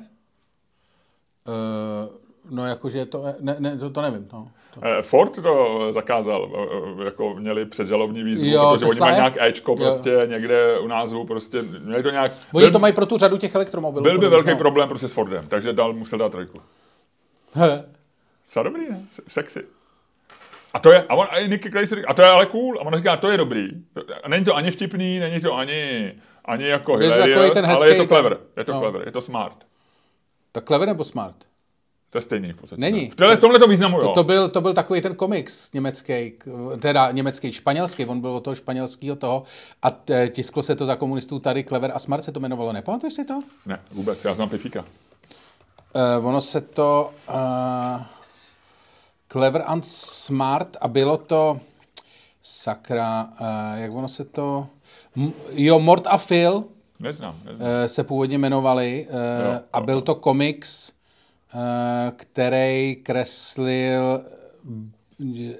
Uh, no jakože to, ne, ne, to, to nevím. No. Eh, Ford to zakázal, eh, jako měli předžalovní výzvu, Jo, protože oni mají nějak Ečko Jo. prostě někde u názvu, prostě měli to nějak... Oni byl, to mají pro tu řadu těch elektromobilů. byl by velký no. problém prostě s Fordem, takže dal, musel dát trojku. He. Co dobrý, ne? Se- Sexy. A to je, a on, a Nicky Glaser, říká, a to je ale cool, a on říká, to je dobrý. A není to ani vtipný, není to ani, ani jako Je hilarious, ten ale hezký je to clever, je to no. clever, je to smart. Tak clever nebo smart? To je stejný v podstatě. Není. V, téhle, v tomhle významu, jo. To, to, byl, to byl takový ten komiks německý, teda německý, španělský, on byl od toho španělského toho a t- tisklo se to za komunistů tady, Clever a Smart se to jmenovalo, nepamatuješ si to? Ne, vůbec, já znám Pifíka. Uh, ono se to uh, Clever and Smart a bylo to sakra, uh, jak ono se to M- jo, Mort a Phil uh, Neznám, neznám. se původně jmenovali uh, Jo, a byl to komiks který kreslil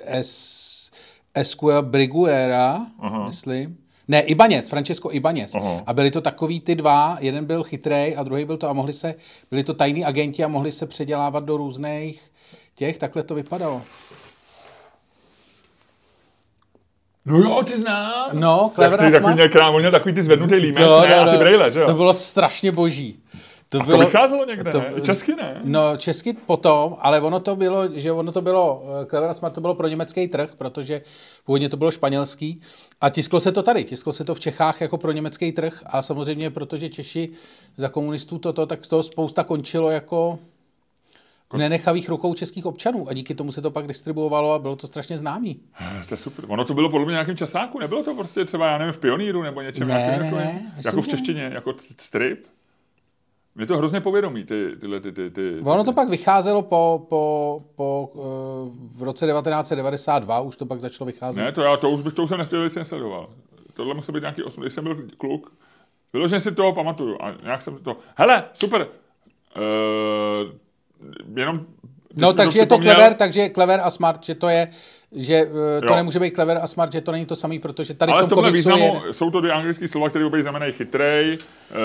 es, Esquel Briguera, myslím. Ne, Ibanez, Francesco Ibanez. Aha. A byli to takový ty dva, jeden byl chytrej a druhý byl to a mohli se, byli to tajní agenti a mohli se předělávat do různých těch, takhle to vypadalo. No jo, ty znáš. No, Tak Clever ty a takový, Smart. nějaká, on měl takový ty zvednutý límec, Jo, ne, jo, a ty brejle, že jo? To bylo strašně boží. To, To vycházelo někde, to- ne? Česky ne? No, česky potom, ale ono to bylo, že ono to bylo, eh, Clever a Smart to bylo pro německý trh, protože původně to bylo španělský a tisklo se to tady, tisklo se to v Čechách jako pro německý trh a samozřejmě, protože Češi za komunistů toto, tak to spousta končilo jako v nenechavých rukou českých občanů a díky tomu se to pak distribuovalo a bylo to strašně známý. To je super. Ono to bylo podle mě nějakým časáku, nebylo to prostě třeba, já nevím, v Pioníru nebo něčem Ne, nějakým ne, ne, myslím, jako v češtině, jako strip? Mě to hrozně povědomí, ty, tyhle, ty, ty, ty, Ono to pak vycházelo po, po, po, eh, v roce 1992, už to pak začalo vycházet. Ne, to, já, to už bych to už jsem nechtěl víc nesledoval. Tohle musel být nějaký 8, když jsem byl kluk. Vyloženě si toho pamatuju a nějak jsem to... Hele, super! Uh, jenom... No, takže je to clever, takže je clever a smart, že to je, že eh, to Jo. nemůže být clever a smart, že to není to samý, protože tady Ale v v tom komiksu významu je... jsou to ty anglické slova, které obě znamenají chytrej.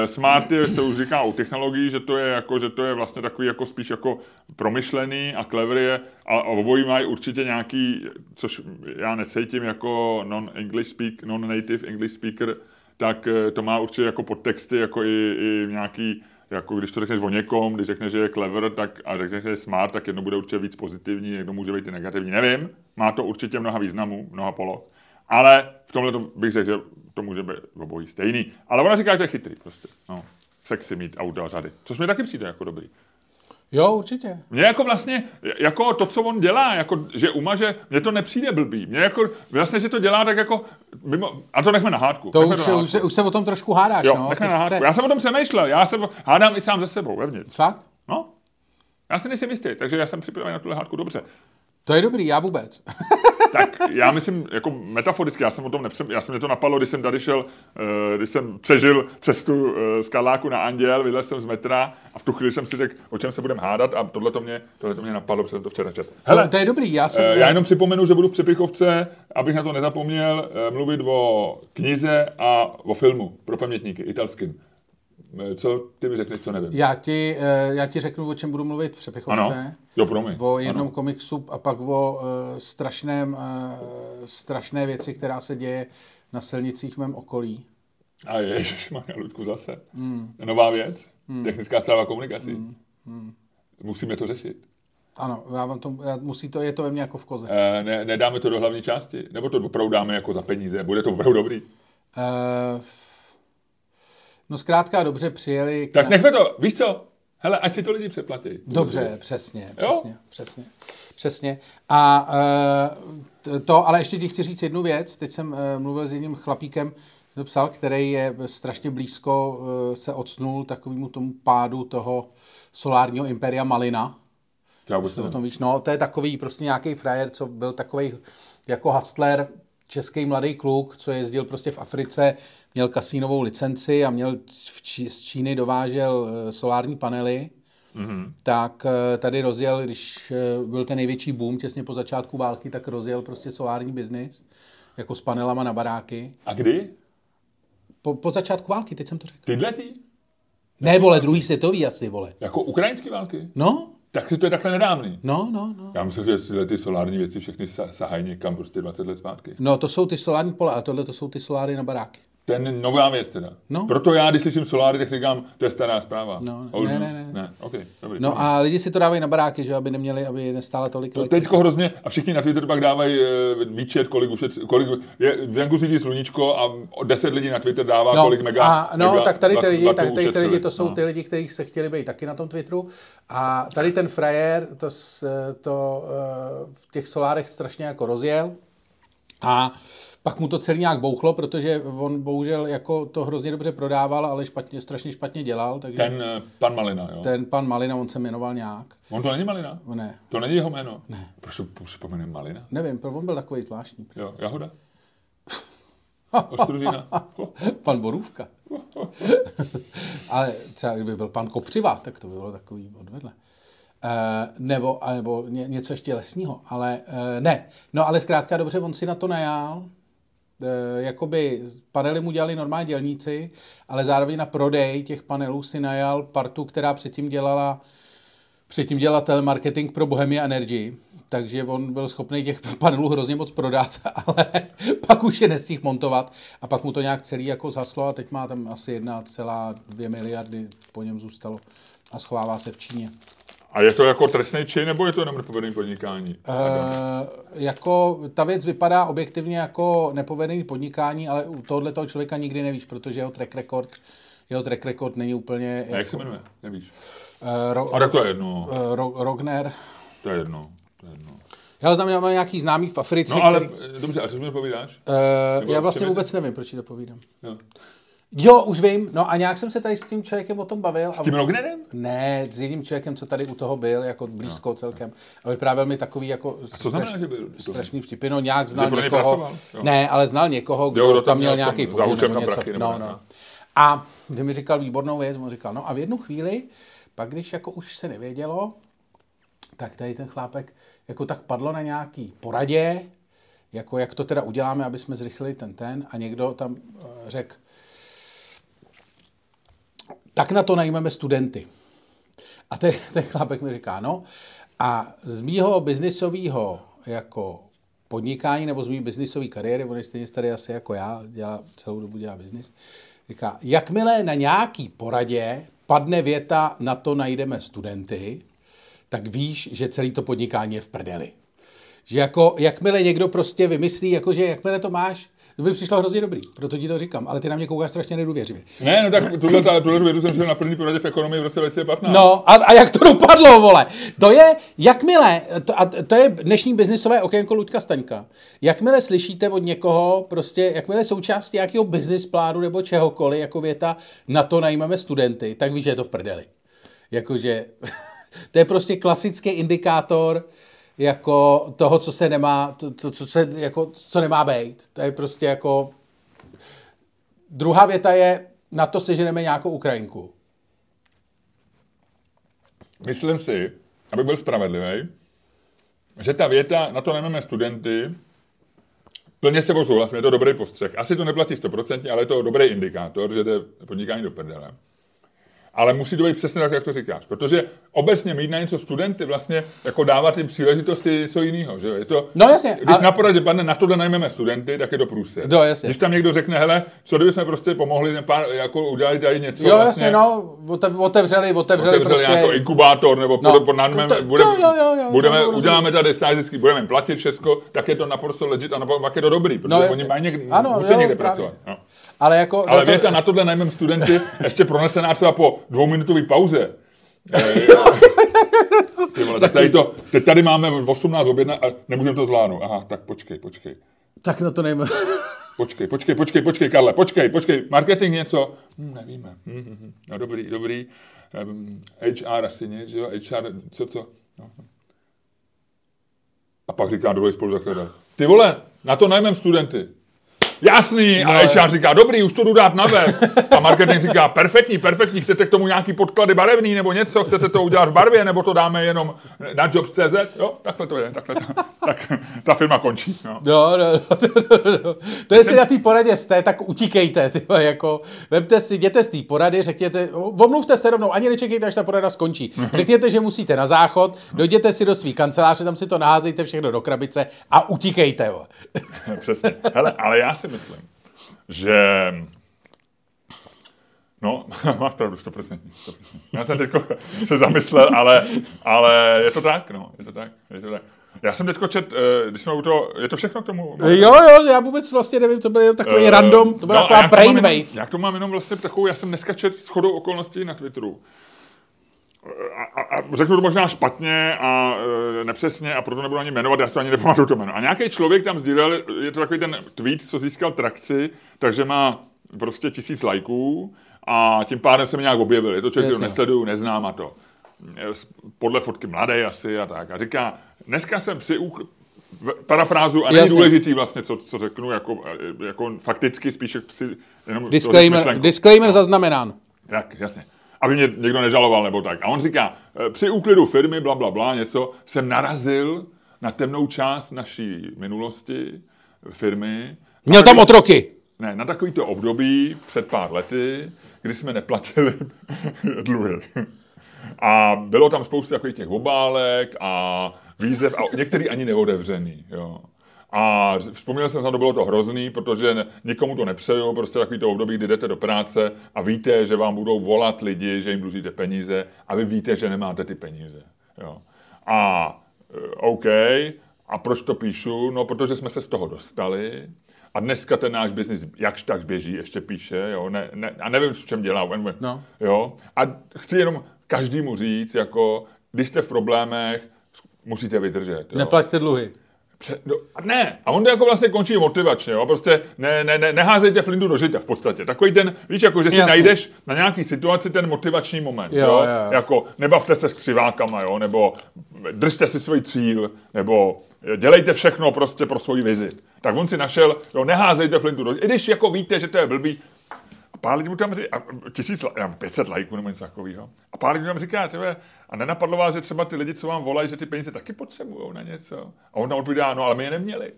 Eh, Smart je, se už říká u technologií, že to je jako, že to je vlastně takový jako spíš jako promyšlený a clever je, a, a obojí mají určitě nějaký, což já necítím jako non-English speak, non-native English speaker, tak eh, to má určitě jako podtexty, jako i, i nějaký, jako když to řekneš o někom, když řekneš, že je clever tak, a řekneš, že je smart, tak jedno bude určitě víc pozitivní, někdo může být i negativní. Nevím, má to určitě mnoha významů, mnoha poloh. Ale v tomhle to bych řekl, že to může být obojí stejný. Ale ona říká, že je chytrý prostě. No. Sexy mít auto a řady. Což mi taky přijde jako dobrý. Jo, určitě. Mně jako vlastně, jako to, co on dělá, jako, že umaže, mně to nepřijde blbý. Mně jako, vlastně, že to dělá tak jako, mimo, a to nechme na hádku. To už, na se, hádku. už, se, už se o tom trošku hádáš, Jo, no. nechme Ty na se- hádku. Já jsem o tom přemýšlel, já se hádám i sám ze sebou, vevnitř. Fakt? No, já si nejsem jistý, takže já jsem připraven na tuhle hádku dobře. To je dobrý, já vůbec. [LAUGHS] Tak já myslím, jako metaforicky, já jsem o tom nepřem, já jsem mě to napadlo, když jsem tady šel, eh, když jsem přežil cestu eh, z Karláku na Anděl, vylez jsem z metra a v tu chvíli jsem si řekl, o čem se budeme hádat a tohle to mě, tohle to mě napadlo, protože jsem to včera četl. Hele, to je dobrý, já jsem... eh, já jenom připomenu, že budu v Přepichovce, abych na to nezapomněl, mluvit o knize a o filmu pro pamětníky, italským. Eh, Co ty mi řekneš, co nevím? Já ti, eh, já ti řeknu, o čem budu mluvit v Přepichovce. Ano, jo, promiň. O jednom Ano. komiksu a pak o uh, strašném, uh, strašné věci, která se děje na silnicích v mém okolí. A ježiš, má Ludku zase. Mm. Nová věc, technická zpráva komunikací. Hmm. Musíme to řešit. Ano, já vám to, já, musí to, je to ve mně jako v koze. Eh, ne, nedáme to do hlavní části? Nebo to opravdu dáme jako za peníze? Bude to opravdu dobrý? Uh, no zkrátka dobře přijeli. k Tak nechme to, víš co? Hele, ať si to lidi přeplatí. Dobře, přesně, Jo? přesně, přesně, přesně. A uh, to, ale ještě ti chci říct jednu věc. Teď jsem uh, mluvil s jedním chlapíkem, jsem to psal, který je strašně blízko, uh, se odsnul takovému tomu pádu toho solárního imperia Malina. Já vůbec To o nevím. tom víš, no, to je takový prostě nějaký frajer, co byl takový jako hustler, český mladý kluk, co jezdil prostě v Africe, měl kasínovou licenci a měl v Čí, z Číny dovážel eh, solární panely, mm-hmm. tak eh, tady rozjel, když eh, byl ten největší boom těsně po začátku války, tak rozjel prostě solární biznis, jako s panelama na baráky. A kdy? Po, po začátku války, teď jsem to řekl. Tyhle ty? Ne, vole, druhý světový asi, vole. Jako ukrajinské války? No, Tak to je takhle nedávný. no, no, no. Já myslím, že tyhle ty solární věci všechny sa- sahají někam prostě 20 let zpátky. No, to jsou ty solární pole a tohle to jsou ty soláry na baráky. Ten nová věc teda. No. Proto já, když slyším soláry, tak si říkám, to je stará zpráva. No, Old ne, ne, ne. ne. Okay, dobrý, No dobrý. a lidi si to dávají na baráky, že aby neměli, aby nestále tolik To teďko hrozně, a všichni na Twitteru pak dávají eh, výčet, kolik, ušet, kolik je, venku svítí sluníčko a 10 lidí na Twitter dává, No, kolik mega, a, no mega tak tady ty lidi, tak tady ty lidi, to jsou no. ty lidi, kteří se chtěli být taky na tom Twitteru. A tady ten frajer to, to eh, v těch solárech strašně jako rozjel. A pak mu to celý nějak bouchlo, protože on bohužel jako to hrozně dobře prodával, ale špatně, strašně špatně dělal. Takže ten, eh, pan Malina, jo. ten pan Malina, on se jmenoval nějak. On to není Malina? Ne, To není jeho jméno? Ne. Proč to připomene Malina? nevím, pro on byl takový zvláštní. Jo, Jahoda? [LAUGHS] Ostružina? Pan Borůvka. Ale třeba kdyby byl pan Kopřiva, tak to by bylo takový odvedle. Uh, nebo, nebo ně, něco ještě lesního, ale uh, ne. No ale zkrátka dobře, on si na to najal, jakoby panely mu dělali normální dělníci, ale zároveň na prodej těch panelů si najal partu, která předtím dělala předtím dělala telemarketing pro Bohemia Energy, takže on byl schopný těch [LAUGHS] panelů hrozně moc prodat, [LAUGHS] ale pak už je nestihl montovat a pak mu to nějak celý jako zaslo a teď má tam asi 1,2 miliardy po něm zůstalo a schovává se v Číně. A je to jako trestný čin, nebo je to jenom nepovedený podnikání? E, jako ta věc vypadá objektivně jako nepovedený podnikání, ale u tohohle toho člověka nikdy nevíš, protože jeho track record, jeho track record není úplně... A jak jako, se jmenuje? Nevíš. E, ro, A tak to je jedno. E, ro, Rogner. To je jedno. To je jedno. Já znám, mám nějaký známý v Africe. No ale, který... dobře, a co mi povídáš? Uh, já vlastně vůbec nevím, proč ti to povídám. Jo. Jo, už vím. No a nějak jsem se tady s tím člověkem o tom bavil. S tím a... Rognerem? Ne, s jedním člověkem, co tady u toho byl, jako blízko no. celkem. A vyprávěl mi takový jako a co znamená, že byl? strašný vtipy. No nějak znal někoho. Ne, ale znal někoho, kdo jo, tam měl nějaký podíl nebo něco. Prachy, no, no. A kdy mi říkal výbornou věc, on říkal, no a v jednu chvíli, pak když jako už se nevědělo, tak tady ten chlápek jako tak padlo na nějaký poradě, jako jak to teda uděláme, aby jsme zrychlili ten ten a někdo tam eh, řekl, tak na to najmeme studenty. A ten, [LAUGHS] ten chlápek mi říká, no, a z mýho biznisového jako podnikání nebo z mý biznisové kariéry, on je stejně starý asi jako já, dělá, celou dobu dělá biznis, říká, jakmile na nějaký poradě padne věta, na to najdeme studenty, tak víš, že celý to podnikání je v prdeli. Že jako, jakmile někdo prostě vymyslí, jako že jakmile to máš, to by přišlo hrozně dobrý, proto ti to říkám, ale ty na mě koukáš strašně nedůvěřivě. Ne, no tak tuhle, tuhle vědu jsem šel na první poradě v ekonomii v roce 2015. No a, a, jak to dopadlo, vole? To je, jakmile, to, a to je dnešní biznisové okénko Luďka Staňka, jakmile slyšíte od někoho, prostě, jakmile součástí nějakého business plánu nebo čehokoliv, jako věta, na to najímáme studenty, tak víš, že je to v prdeli. Jakože, [LAUGHS] to je prostě klasický indikátor, jako toho, co se nemá, to, to, co, se, jako, co nemá být. To je prostě jako... Druhá věta je, na to seženeme nějakou Ukrajinku. Myslím si, aby byl spravedlivý, že ta věta, na to nemáme studenty, plně se souhlasím, je to dobrý postřeh. Asi to neplatí 100%, ale je to dobrý indikátor, že to je podnikání do prdele ale musí to být přesně tak, jak to říkáš. Protože obecně mít na něco studenty vlastně jako dávat jim příležitosti něco jiného. Že? Je to, no jasně. Když ale... na poradě padne, na tohle najmeme studenty, tak je to průse. No jasně. Když tam někdo řekne, hele, co kdyby jsme prostě pomohli, pár, jako udělali tady něco. Jo vlastně, jasně, no, otevřeli, otevřeli, otevřeli prostě... nějaký inkubátor, nebo no, pod, pod námi, to, budeme, jo, jo, jo, budeme, jo, uděláme tady stážicky, budeme platit všechno, tak je to naprosto legit a pak je to dobrý, protože no, oni mají někde, ano, musí jo, někde právě. pracovat. No. Ale, jako, Ale věta, na tohle najmeme studenty, ještě pronesená třeba po dvouminutové pauze. [LAUGHS] Ty vole, tak tady to, teď tady máme 18 objedna a nemůžeme to zvládnout. Aha, tak počkej, počkej. Tak na to nejme. [LAUGHS] Počkej, počkej, počkej, počkej, Karle, počkej, počkej. Marketing něco? Hm, nevíme. Hm, hm, hm. No dobrý, dobrý. Um, HR asi nic, jo? HR, co to? No. A pak říká druhý spoluzakladatel. Ty vole, na to najmem studenty. Jasný, no, a HR říká, dobrý, už to jdu dát na web. A marketing říká, perfektní, perfektní, chcete k tomu nějaký podklady barevný nebo něco, chcete to udělat v barvě, nebo to dáme jenom na jobs.cz, jo, takhle to je, takhle ta, [LAUGHS] tak ta firma končí. No. Jo, no, no, no, no, no. To jestli na té poradě jste, tak utíkejte, tyhle, jako, vemte si, jděte z té porady, řekněte, omluvte se rovnou, ani nečekejte, až ta porada skončí. Řekněte, že musíte na záchod, dojděte si do svý kanceláře, tam si to naházejte všechno do krabice a utíkejte. Přesně. Hele, ale já si myslím, že No, [LAUGHS] máš pravdu, 100%. 100%. Já jsem teď se zamyslel, ale, ale je to tak, no, je to tak, je to tak. Já jsem teď čet, eh, když jsme u toho, je to všechno k tomu? Jo, jo, já vůbec vlastně nevím, to byl takový uh, random, to byla no, taková brainwave. Já to mám jenom vlastně takovou, já jsem dneska čet shodou okolností na Twitteru a, a, řeknu to možná špatně a e, nepřesně a proto nebudu ani jmenovat, já si ani nepamatuju to jméno. A nějaký člověk tam sdílel, je to takový ten tweet, co získal trakci, takže má prostě tisíc lajků a tím pádem se mi nějak objevil. Je to člověk, který nesleduju, neznám a to. Podle fotky mladý asi a tak. A říká, dneska jsem si uk- parafrázu a není důležitý vlastně, co, co řeknu, jako, jako fakticky spíše si jenom... Disclaimer, disclaimer no. zaznamenán. Tak, jasně. Aby mě někdo nežaloval nebo tak. A on říká, eh, při úklidu firmy, bla, bla, bla, něco, jsem narazil na temnou část naší minulosti, firmy. Měl tam otroky. Ne, na takovýto období před pár lety, kdy jsme neplatili [LAUGHS] dluhy. A bylo tam spousta takových těch obálek a výzev a některý ani neodevřený. Jo. A vzpomněl jsem, že to bylo to hrozný, protože nikomu to nepřeju, prostě takový to období, kdy jdete do práce a víte, že vám budou volat lidi, že jim dlužíte peníze a vy víte, že nemáte ty peníze. Jo. A e, OK, a proč to píšu? No, protože jsme se z toho dostali a dneska ten náš biznis jakž tak běží, ještě píše, jo, ne, ne, a nevím, v čem dělá, no. jo, a chci jenom každému říct, jako, když jste v problémech, musíte vydržet. Jo. Neplaťte dluhy. Pře- no, ne, a on to jako vlastně končí motivačně, jo? prostě ne, ne, ne, neházejte flintu do žita v podstatě. Takový ten, víš, jako, že si Jasně. najdeš na nějaký situaci ten motivační moment, jo, jo? jo. jako nebavte se s křivákama, jo? nebo držte si svůj cíl, nebo dělejte všechno prostě pro svoji vizi. Tak on si našel, jo, neházejte flintu do žita, i když jako víte, že to je blbý, a pár lidí mu tam říká, tisíc, 500 lajků nebo něco takového. A pár lidí tam říká, tebe, a nenapadlo vás, že třeba ty lidi, co vám volají, že ty peníze taky potřebují na něco. A on tam odpovídá, no ale my je neměli.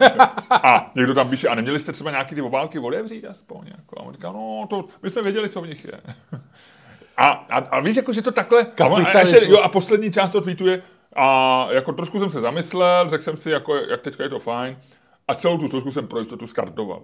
[LAUGHS] a někdo tam píše, a neměli jste třeba nějaký ty obálky otevřít aspoň. Jako. A on říká, no to, my jsme věděli, co v nich je. a, a, a, víš, jako, že to takhle... A, on, a, ještě, jo, a poslední část to tweetuje, a jako trošku jsem se zamyslel, řekl jsem si, jako, jak teďka je to fajn, a celou tu složku jsem pro jistotu skartoval.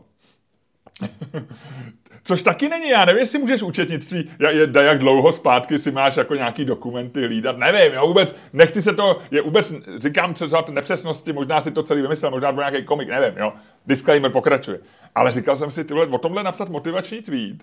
[LAUGHS] Což taky není, já nevím, jestli můžeš účetnictví, jak, jak dlouho zpátky si máš jako nějaký dokumenty hlídat, nevím, já vůbec nechci se to, je vůbec, říkám třeba nepřesnosti, možná si to celý vymyslel, možná byl nějaký komik, nevím, jo, disclaimer pokračuje. Ale říkal jsem si, tyhle, o tomhle napsat motivační tweet,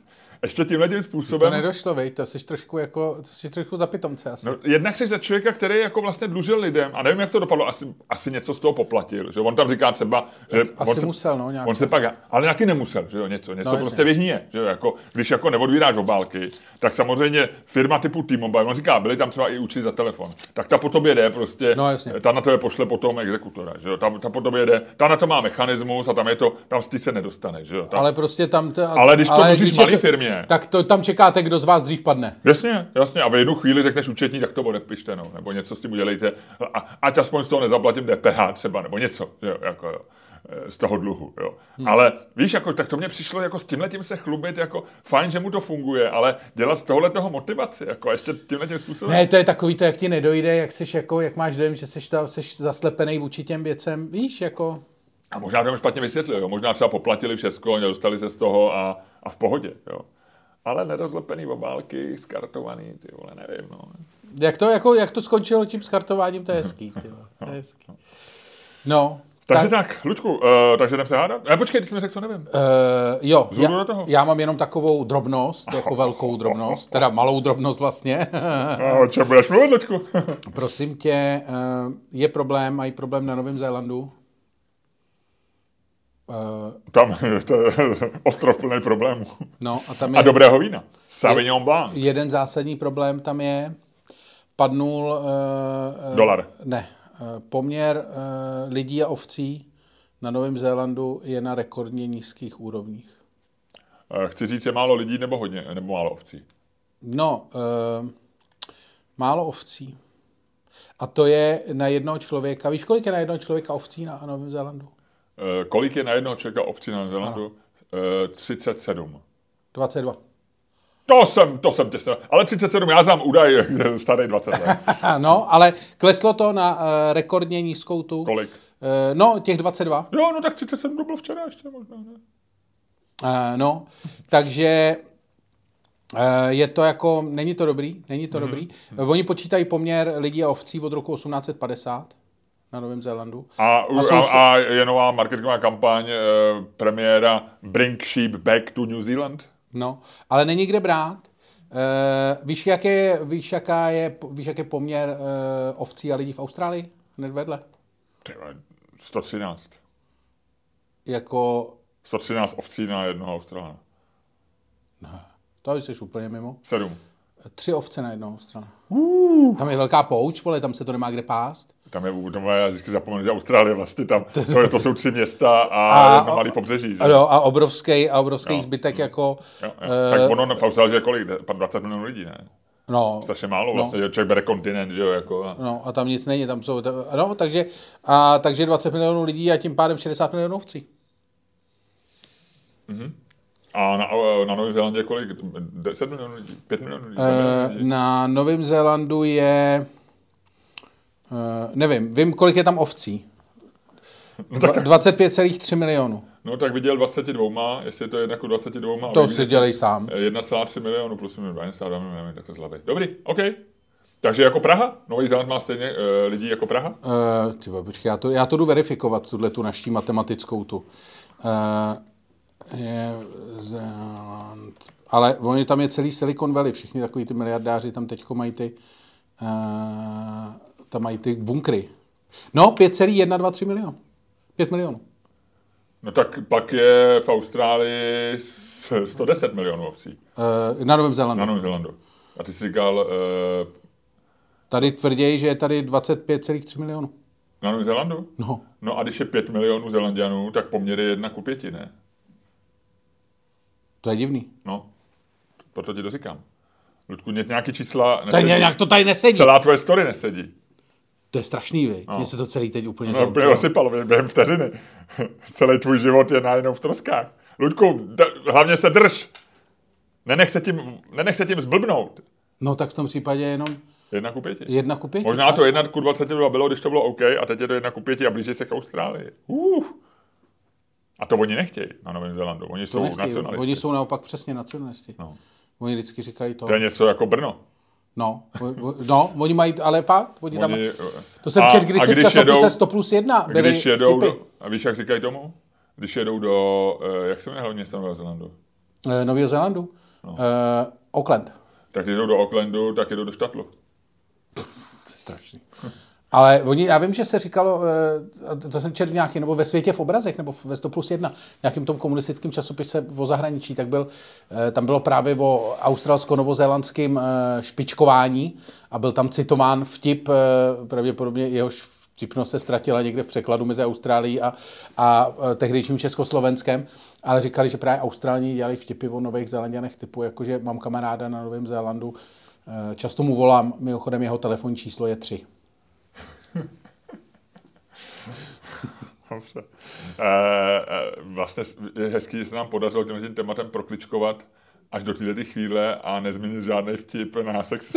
ještě tímhle tím způsobem. To nedošlo, vej, to jsi trošku jako, to jsi trošku za pitomce asi. No, jednak jsi za člověka, který jako vlastně dlužil lidem, a nevím, jak to dopadlo, asi, asi něco z toho poplatil, že on tam říká třeba, že asi on se, musel, no, nějak on se pak, ale nějaký nemusel, že jo, něco, něco no, prostě vyhníje, že jo, jako, když jako neodvíráš obálky, tak samozřejmě firma typu T-Mobile, on říká, byli tam třeba i učit za telefon, tak ta po tobě jde prostě, no, jasně. ta na tebe pošle potom exekutora, že jo, ta, ta po tobě jde, ta na to má mechanismus a tam je to, tam ty se nedostane, že jo. Tam, ale prostě tam, to, ale když to ale když malý firmě, tak to tam čekáte, kdo z vás dřív padne. Jasně, jasně. A v jednu chvíli řekneš účetní, tak to odepište, no. Nebo něco s tím udělejte. A, ať aspoň z toho nezaplatím DPH třeba, nebo něco, jo, jako, jo eh, z toho dluhu. Jo. Hmm. Ale víš, jako, tak to mě přišlo jako s tímhle tím se chlubit, jako fajn, že mu to funguje, ale dělat z tohohle toho motivaci, jako ještě tímhle tím způsobem. Ne, to je takový to, jak ti nedojde, jak jsi jako, jak máš dojem, že jsi, ta, jsi zaslepený vůči těm věcem, víš, jako... A možná to špatně vysvětlil, jo. možná třeba poplatili všechno, nedostali se z toho a, a v pohodě. Jo ale nerozlepený obálky, skartovaný, ty vole, nevím, no. Jak to, jako, jak to skončilo tím skartováním, to je hezký, ty vole, to je hezký. No, takže tak, tak Lučku, uh, takže jdem se hádat? Ne, počkej, ty jsi mi řekl, co nevím. Uh, jo, já, do toho. já mám jenom takovou drobnost, jako [LAUGHS] velkou drobnost, teda malou drobnost vlastně. A o čem budeš mluvit, Lučku? Prosím tě, uh, je problém, mají problém na Novém Zélandu, Uh, tam to je [LAUGHS] ostrov plný problémů. No, a, tam je, a dobrého vína. Sauvignon Blanc. Jeden zásadní problém tam je, padnul... Uh, Dolar. Ne, uh, poměr uh, lidí a ovcí na Novém Zélandu je na rekordně nízkých úrovních. Uh, chci říct, je málo lidí nebo hodně, nebo málo ovcí? No, uh, málo ovcí. A to je na jednoho člověka. Víš, kolik je na jednoho člověka ovcí na Novém Zélandu? Eh, kolik je na jednoho člověka ovcí na Zelandu? 37. 22. To jsem, to jsem těsně. Ale 37, já znám údaj starý 20 let. [LAUGHS] no, ale kleslo to na uh, rekordně nízkou tu. Kolik? Uh, no, těch 22. Jo, no tak 37 to bylo včera ještě možná, ne? Uh, no, takže uh, je to jako, není to dobrý, není to mm-hmm. dobrý. Uh, oni počítají poměr lidí a ovcí od roku 1850 na Novém Zélandu. A, a, a, a je nová marketingová kampaň e, premiéra Bring Sheep Back to New Zealand? No, ale není kde brát. E, víš, jak je, víš, jaká je, víš, jak je poměr e, ovcí a lidí v Austrálii? Hned vedle. 113. Jako... 113 ovcí na jednoho Austrálna. Ne, to jsi úplně mimo. Sedm. Tři ovce na jednoho stranu. Uh. Tam je velká pouč, vole, tam se to nemá kde pást. Tam je, tam já vždycky zapomenu, že Austrálie vlastně tam, to, je, to jsou tři města a, A- a malý pobřeží. Že? Ano, a obrovský, a obrovský Jo. zbytek jako... Jo, jo. eh, tak ono v Austrálii je kolik? 20 milionů lidí, ne? No, Strašně málo vlastně, že člověk bere kontinent, že jo, jako. A... no, a tam nic není, tam jsou... No, takže, a, takže 20 milionů lidí a tím pádem 60 milionů ovcí. A na, na Novém Zélandě je kolik? 10 milionů lidí? 5 milionů lidí? Eh, lidí? Na Novém Zélandu je... eh, nevím, vím, kolik je tam ovcí. No tak, 25,3 milionů. no tak viděl 22, jestli je to 1 ku 22. To si dělej sám. 1,3 milionu plus minus 2,2 milionu, tak to z hlavy. Dobrý, OK. Takže jako Praha? Nový Zéland má stejně uh, lidí jako Praha? Uh, ty počkej, já to, já to jdu verifikovat, tuhle tu naší matematickou tu. Uh, je Zéland. Ale oni tam je celý Silicon Valley, všichni takový ty miliardáři tam teďko mají ty, uh, tam mají ty bunkry. No, 5,123 milion. 5 milionů. No tak pak je v Austrálii s- 110 milionů obcí Uh, na Novém Zélandu. na Novém Zélandu. A ty jsi říkal uh, Tady tvrději, že je tady 25,3 milionů. na Novém Zélandu? No, No a když je 5 milionů Zelandianů, tak poměr je 1 ku 5, ne? to je divný. No, proto ti to říkám. Ludku, ně- nějaký čísla To je nesedí. nějak to tady nesedí. Celá tvoje story nesedí. To je strašný, viď? Mně se to celý teď úplně No, úplně rozsypalo během vteřiny. [LAUGHS] Celý tvůj život je najednou v troskách. Ludku, d- hlavně se drž. Nenech se tím, nenech se tím zblbnout. No tak v tom případě jenom Jedna ku pěti. jedna ku pěti. Možná to jedna ku 22 bylo, když to bylo OK, a teď je to jedna ku pěti a blíží se k Austrálii. Uh. A to oni nechtějí na Novém Zélandu. Oni To jsou nechtějí. nacionalisti. Oni jsou naopak přesně nacionalisti. No. Oni vždycky říkají to. To je něco jako Brno. No, no, oni mají, ale fakt, oni tam, Oni, to jsem čet, když si v časopise jedou- 100 plus 1 byly když jedou vtipy. do, a víš, jak říkají tomu? Když jedou do, eh, jak se jmenuje hlavně město Nového Zélandu? Eh, Nového Zélandu? No. Uh, Auckland. Tak když jdou do Aucklandu, tak jedou do Štatlu. To je strašný. [LAUGHS] Ale oni, já vím, že se říkalo, eh, to jsem četl nějaký, nebo ve světě v obrazech, nebo ve 100 plus 1, nějakým tom komunistickém časopise o zahraničí, tak byl, eh, tam bylo právě o australsko-novozélandském eh, špičkování a byl tam citován vtip, pravděpodobně jehož vtipnost se ztratila někde v překladu mezi Austrálií a, a eh, tehdejším Československem, ale říkali, že právě Austrálni dělali vtipy o Nových Zélanděnech typu, jakože mám kamaráda na Novém Zélandu, často mu volám, mimochodem jeho telefonní číslo je 3. Dobře. Eh, eh, vlastně je hezký, že se nám podařilo tímhle tím tématem prokličkovat až do této chvíle a nezmínit žádný vtip na sex.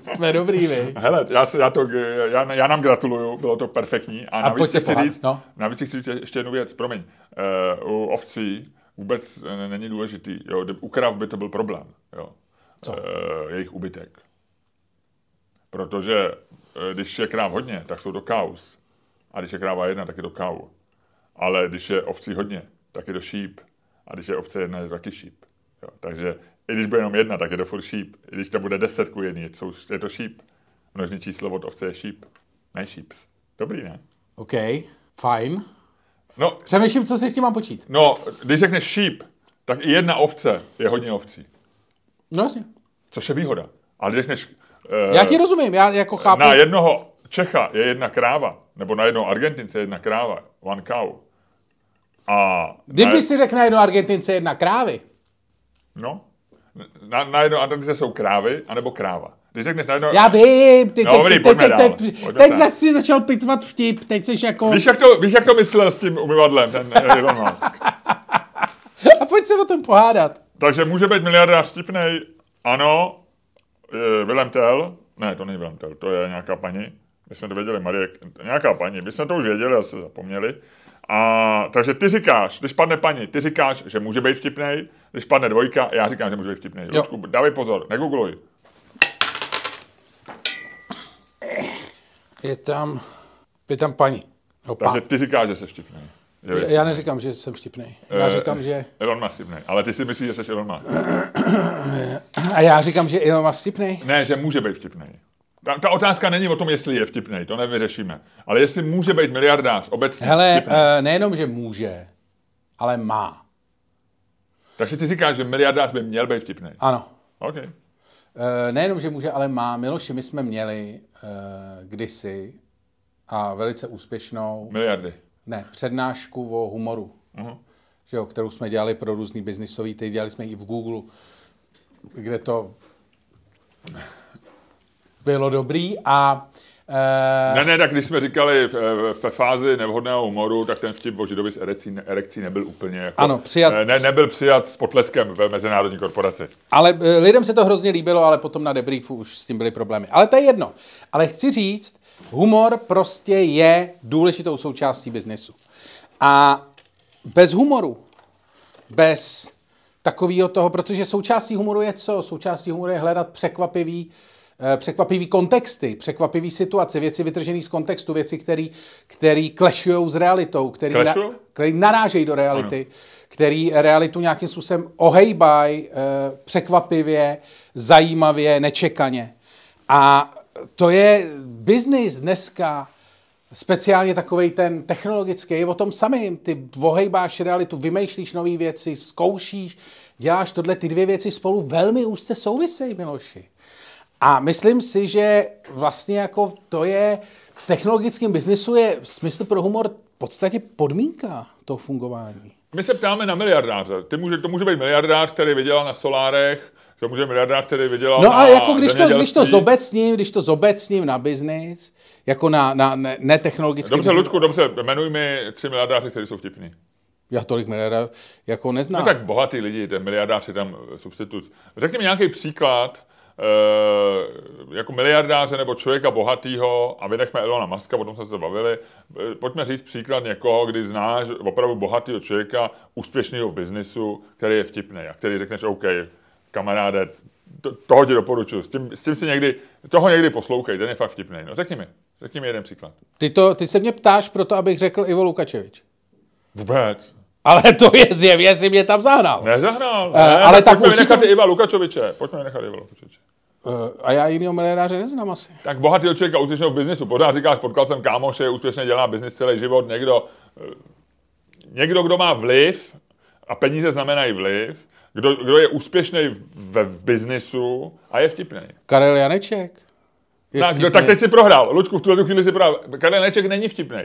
Jsme dobrý, vy. Hele, já, se, já, to, já, já nám gratuluju, bylo to perfektní. A, navíc se si chci pohádat, říct, no. navíc chci říct ještě jednu věc, promiň. Uh, u ovcí vůbec není důležitý. Jo, u krav by to byl problém. Jo. Co? Uh, jejich ubytek. Protože eh, když je kráv hodně, tak jsou to kaus. A když je kráva jedna, tak je to kau. Ale když je ovcí hodně, tak je to šíp. A když je ovce jedna, je to taky šíp. Jo. Takže i když bude jenom jedna, tak je to furt šíp. I když to bude deset ku jedný, jsou- je to šíp. Množní číslo od ovce je šíp. Ne šíps. Dobrý, ne? OK, fajn. No, Přemýšlím, co si s tím mám počít. no, když řekneš šíp, tak i jedna ovce je hodně ovcí. No jasně. Což je výhoda. Ale když řekneš... eh, Já ti rozumím, já jako chápu. Na jednoho Čecha je jedna kráva, nebo na jednoho Argentince je jedna kráva, one cow. A Kdyby na, si řekl na jedno Argentince jedna krávy, no, na, na jedno Argentince jsou krávy, anebo kráva. Když řekneš na jedno... já vím, ty, No, ty, dobrý, ty, Pojďme teď dál. zač- si začal pitvat vtip, teď jsi jako... Víš jak, to, víš, jak to myslel s tím umyvadlem, ten eh, Elon Musk? [LAUGHS] A pojď se o tom pohádat. Takže může být miliardář vtipnej, ano, Willem Tell, ne, to není Willem Tell, to je nějaká paní, my jsme to věděli, Marie, nějaká paní, my jsme to už věděli, a se zapomněli. A, takže ty říkáš, když padne paní, ty říkáš, že může být vtipnej, když padne dvojka, já říkám, že může být vtipnej. Jo. Lučku, dávej pozor, negoogluj. Je tam, je tam paní. No, Takže ty říkáš, že jsi vtipnej. Já neříkám, že jsem vtipný. Já Eh, říkám, že... Elon Musk vtipnej, ale ty si myslíš, že jsi Elon Musk. A já říkám, že Elon Musk vtipný. Ne, že může být vtipnej. Ta, ta otázka není o tom, jestli je vtipnej, to nevyřešíme. Ale jestli může být miliardář obecně Hele, vtipnej. uh, nejenom, že může, ale má. Takže ty říkáš, že miliardář by měl být vtipný. Ano. OK. Eh, Nejenom, že může, ale má. Miloši, my jsme měli uh, kdysi a velice úspěšnou, Miliardy. Ne, přednášku o humoru, Mhm. že jo, kterou jsme dělali pro různý biznisový, teď dělali jsme ji i v Google, kde to bylo dobrý a uh, Ne, ne, tak když jsme říkali v- ve fázi nevhodného humoru, tak ten vtip o židovi s erekcí, erekcí nebyl úplně jako, Ano, přijat- Ne, nebyl přijat s potleskem ve mezinárodní korporaci. Ale eh, lidem se to hrozně líbilo, ale potom na debriefu už s tím byly problémy. Ale to je jedno. Ale chci říct, humor prostě je důležitou součástí biznesu. A bez humoru, bez takového toho, protože součástí humoru je co? Součástí humoru je hledat překvapivý, eh, překvapivý kontexty, překvapivý situace, věci vytržené z kontextu, věci, které který clashujou s realitou, který, Clashujou? který narážejí do reality, který realitu nějakým způsobem ohejbají eh, překvapivě, zajímavě, nečekaně. A to je biznis dneska, speciálně takový ten technologický, je o tom samým. Ty ohejbáš realitu, vymýšlíš nové věci, zkoušíš, děláš tohle, ty dvě věci spolu velmi úzce souvisejí, Miloši. A myslím si, že vlastně jako to je, v technologickém biznisu je smysl pro humor v podstatě podmínka toho fungování. My se ptáme na miliardáře. Ty může, to může být miliardář, který vydělal na solárech, to může miliardář, který vydělal No a jako když to, když to zobecním, když to zobecním na biznis, jako na, na ne, netechnologický Dobře, biznis, Ludku, dobře, jmenuj mi tři miliardáře, kteří jsou vtipní. já tolik miliardů jako neznám. No tak bohatý lidi, ten miliardář je tam eh, substitut. Řekni mi nějaký příklad, eh, jako miliardáře nebo člověka bohatýho, a vynechme Elona Muska, o tom jsme se bavili, eh, pojďme říct příklad někoho, kdy znáš opravdu bohatého člověka, úspěšného v biznisu, který je vtipný a který řekneš, OK, kamaráde, to, toho ti doporučuji, s tím, s tím si někdy, toho někdy poslouchej, ten je fakt vtipný. No řekni mi, řekni mi jeden příklad. Ty, to, ty se mě ptáš proto, abych řekl Ivo Lukačevič. Vůbec. Ale to je zjevně, si mě tam zahnal. Nezahnal. Eh, Ne, ale tak pojďme určitě- vynechat Iva Lukačoviče. Pojďme vynechat Iva Lukačoviče. Uh, a já jinýho miliardáře neznám asi. Tak bohatý člověka úspěšného v biznisu. Pořád říkáš, potkal jsem kámoše, úspěšně dělá biznis celý život. Někdo, eh, někdo, kdo má vliv, a peníze znamenají vliv, kdo, kdo je úspěšný ve v biznisu a je vtipný. Karel Janeček. Je Tak, vtipnej. tak teď si prohrál. Luďku, v tuhle chvíli si prohrál. Karel Neček není vtipný.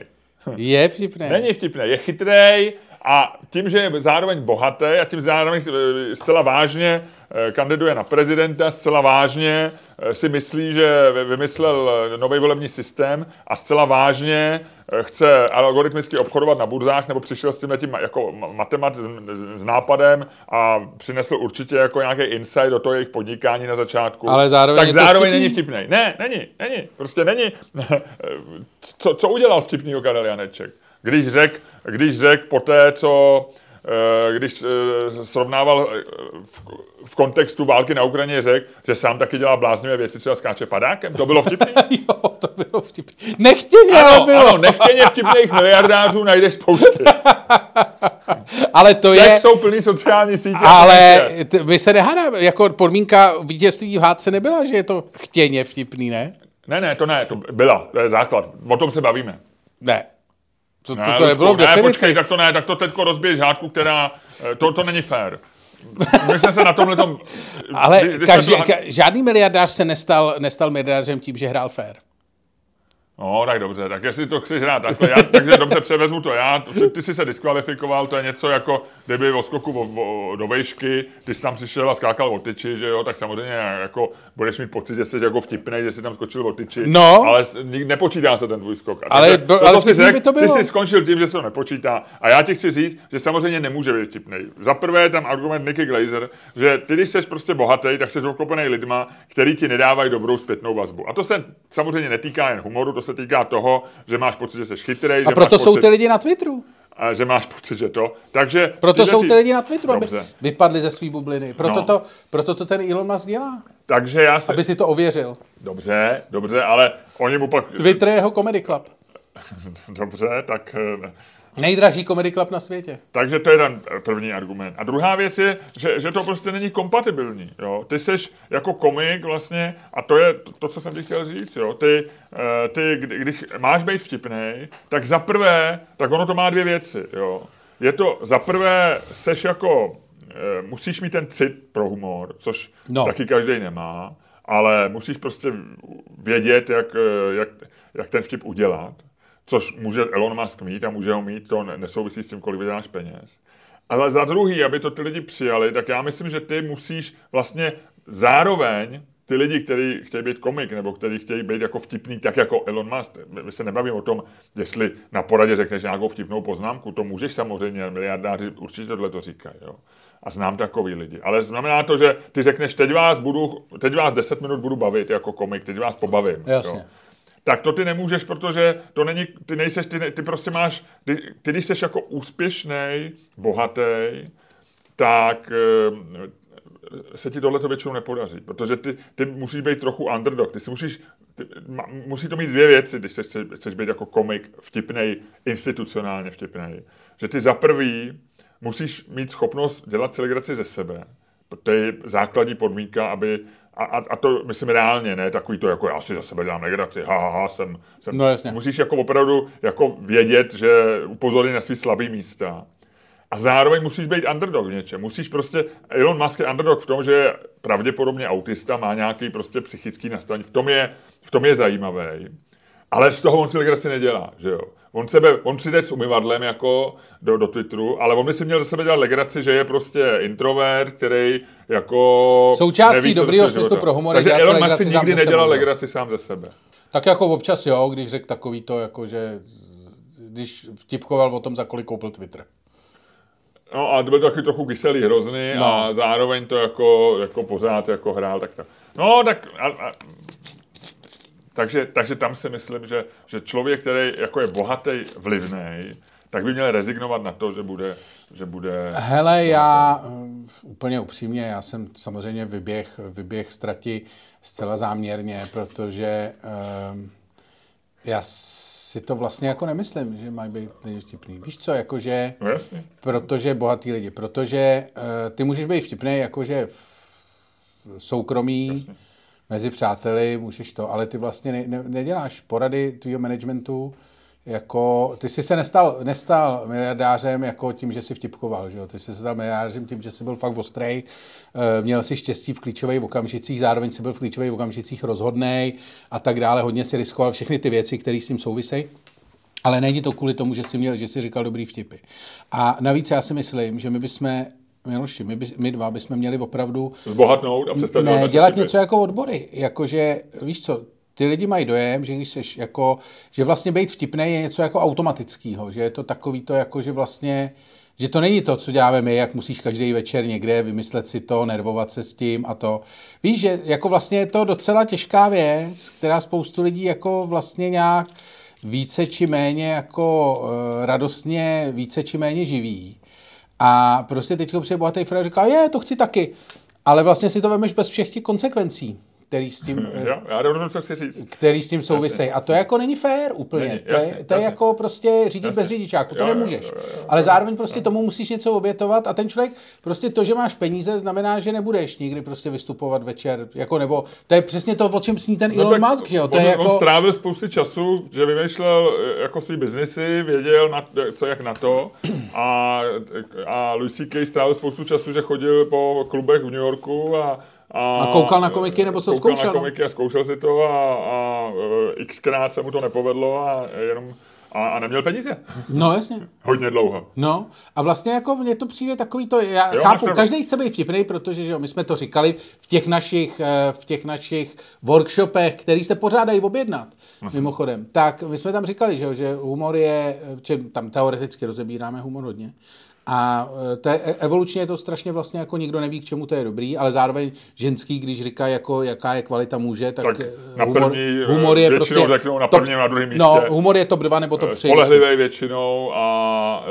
Je vtipný. Není vtipný, je chytrý a tím, že je zároveň bohatý a tím zároveň eh, zcela vážně kandiduje na prezidenta, zcela vážně eh, si myslí, že vy- vymyslel nový volební systém a zcela vážně eh, chce algoritmicky obchodovat na burzách nebo přišel s tím tím jako ma- matemat s, nápadem a přinesl určitě jako nějaký insight do toho jejich podnikání na začátku. Ale zároveň tak zároveň vtipný. není vtipný. Ne, není, není. Prostě není. [LAUGHS] co, co udělal vtipnýho Karel Janeček? Když řekl, když řek po té, co eh, když eh, srovnával eh, v, kontextu války na Ukrajině, řekl, že sám taky dělá bláznivé věci, třeba skáče padákem. To bylo vtipný? [LAUGHS] jo, to bylo vtipný. Nechtěně, ale Ano, bylo. ano, nechtěně vtipných miliardářů najdeš spousty. [LAUGHS] ale to je... jsou plný sociální sítě. Ale t- my se nehádáme, jako podmínka vítězství v hádce nebyla, že je to chtěně vtipný, ne? Ne, ne, to ne, to byla, to je základ. O tom se bavíme. Ne. To, to, Ne, to nebylo v Ne, definici. počkej, tak to ne, tak to teďko rozbiješ hádku, která, eh, to, to není fér. My jsme se na tomhle tom... Ale každý, ka, žádný miliardář se nestal, nestal miliardářem tím, že hrál fair. No, tak dobře, tak jestli to chceš hrát takhle, já, takže dobře, převezmu to já, ty, ty jsi se diskvalifikoval, to je něco jako, kdyby o skoku o, o, do vejšky, ty jsi tam přišel a skákal o tyči, že jo, tak samozřejmě jako budeš mít pocit, že jsi jako vtipnej, že jsi tam skočil o tyči, No. ale nepočítá se ten tvůj skok. A Ale to, ale vtipný řekl, by to bylo. Ty jsi skončil tím, že se to nepočítá. A já ti chci říct, že samozřejmě nemůže být vtipnej. Za prvé je tam argument Nicky Glazer, že ty, když jsi prostě bohatý, tak jsi obklopený lidma, který ti nedávají dobrou zpětnou vazbu. A to se samozřejmě netýká jen humoru, to se týká toho, že máš pocit, že jsi chytrý, A že proto máš jsou pocit, ty lidi na Twitteru. A že máš pocit, že to. Takže Proto tyhle jsou ty- lidi na Twitteru, aby Dobře. vypadli ze svý bubliny. Proto, No. to, proto to ten Elon Musk dělá. Takže já se... Aby si to ověřil. Dobře, dobře, ale oni mu pak... Twitter je jeho comedy club. [LAUGHS] Dobře, tak... eh, Nejdražší comedy club na světě. Takže to je ten první argument. A druhá věc je, že, že to prostě není kompatibilní. Jo? Ty jsi jako komik vlastně, a to je to, co jsem ti chtěl říct, jo? Ty, eh, ty, kdy- když máš být vtipný, tak za prvé, tak ono to má dvě věci. Jo? Je to, za prvé, seš jako, eh, musíš mít ten cit pro humor, což No. no. taky každý nemá. ale musíš prostě vědět, jak, jak, jak ten vtip udělat, což může Elon Musk mít a může ho mít, to nesouvisí s tím, kolik vyděláš peněz. Ale za druhý, aby to ty lidi přijali, tak já myslím, že ty musíš vlastně zároveň ty lidi, kteří chtějí být komik, nebo kteří chtějí být jako vtipný, tak jako Elon Musk, my se nebavíme o tom, jestli na poradě řekneš nějakou vtipnou poznámku, to můžeš samozřejmě, miliardáři určitě tohle to říkají, jo. A znám takový lidi. Ale znamená to, že ty řekneš, teď vás, budu, teď vás 10 minut budu bavit jako komik, teď vás pobavím. Jasně. Jo tak to ty nemůžeš, protože to není, ty nejseš, ty, ne, ty prostě máš, ty, ty když jsi jako úspěšný, bohatý, tak e, se ti tohle to většinou nepodaří, protože ty, ty musíš být trochu underdog, ty si musíš, ty, ma, musí to mít dvě věci, když chceš, chceš být jako komik vtipnej, institucionálně vtipnej. Že ty za prvý musíš mít schopnost dělat celebraci ze sebe, to je základní podmínka, aby a, a, a to myslím reálně, ne takový to, jako já si za sebe dělám legraci, ha, ha, ha jsem, jsem. No jasně. Musíš jako opravdu jako vědět, že upozorní na svý slabý místa. A zároveň musíš být underdog v něčem. Musíš prostě, Elon Musk je underdog v tom, že je pravděpodobně autista, má nějaký prostě psychický nastavení. V tom je, v tom je zajímavý. Ale z toho on si legraci nedělá, že jo. On, sebe, on přijde s umyvadlem jako do, do Twitteru, ale on by si měl za sebe dělat legraci, že je prostě introvert, který jako... Součástí neví, dobrýho smyslu pro humor Takže Elon Musk si nikdy nedělal legraci sám ze sebe. Tak jako občas jo, když řekl takový to, jako že když vtipkoval o tom, za kolik koupil Twitter. No a to byl taky trochu kyselý, hrozný no. a zároveň to jako, jako pořád jako hrál tak to. No tak a, a, takže, takže tam si myslím, že, že člověk, který jako je bohatý, vlivný, tak by měl rezignovat na to, že bude... Že bude Hele, já uh, úplně upřímně, já jsem samozřejmě vyběh, vyběh ztrati zcela záměrně, protože uh, já si to vlastně jako nemyslím, že mají být lidi vtipný. Víš co, jakože... No jasně. Protože bohatý lidi. Protože uh, ty můžeš být vtipný jakože v soukromí, jasně mezi přáteli, můžeš to, ale ty vlastně ne, ne, neděláš porady tvýho managementu, jako, ty jsi se nestal, nestal miliardářem jako tím, že jsi vtipkoval, že jo? Ty jsi se stal miliardářem tím, že jsi byl fakt ostrej, eh, měl si štěstí v klíčových okamžicích, zároveň si byl v klíčových okamžicích rozhodnej a tak dále, hodně si riskoval všechny ty věci, které s tím souvisejí. Ale není to kvůli tomu, že jsi, měl, že jsi říkal dobrý vtipy. A navíc já si myslím, že my bychom Miloši, my, by, my dva bychom měli opravdu... Zbohatnout a přestat ne, dělat něco jako odbory. Jakože, víš co, ty lidi mají dojem, že když seš jako, že vlastně být vtipný je něco jako automatického, že je to takový to jako, že vlastně, že to není to, co děláme my, jak musíš každý večer někde vymyslet si to, nervovat se s tím a to. Víš, že jako vlastně je to docela těžká věc, která spoustu lidí jako vlastně nějak více či méně jako uh, radostně, více či méně živí. A prostě teď přijde bohatý a říká, je, to chci taky. Ale vlastně si to vemeš bez všech těch konsekvencí který s tím, hmm, já, já co chci říct. který s tím souvisejí. A to jako není fér úplně. Není, to, je, to je jako prostě řídit jasně. bez řidičáku, to jo, nemůžeš. Jo, jo, jo, Ale zároveň prostě jo. tomu musíš něco obětovat a ten člověk, prostě to, že máš peníze, znamená, že nebudeš nikdy prostě vystupovat večer, jako nebo, to je přesně to, o čem sní ten no Elon Musk, že jo. To on, je jako... on strávil spousty času, že vymýšlel eh, jako svý biznesy, věděl, na, co jak na to a, a Louis C.K. strávil spoustu času, že chodil po klubech v New Yorku a a, a koukal na komiky, nebo co koukal zkoušel? na komiky a zkoušel si to a, a e, xkrát se mu to nepovedlo a jenom a, a neměl peníze. No jasně. Hodně dlouho. No a vlastně jako mně to přijde takový to, já jo, chápu, každý chce být vtipný, protože že jo, my jsme to říkali v těch našich, e, v těch našich workshopech, který se pořádají objednat, mimochodem. Tak my jsme tam říkali, že, jo, že humor je, že tam teoreticky rozebíráme humor hodně, a e, to je, e, evolučně je to strašně vlastně jako nikdo neví, k čemu to je dobrý, ale zároveň ženský, když říká, jako, jaká je kvalita muže, tak, tak e, na humor, první, humor je prostě... řeknou na prvním, na druhém místě. No, humor je top 2 nebo top 3. Spolehlivý většinou a...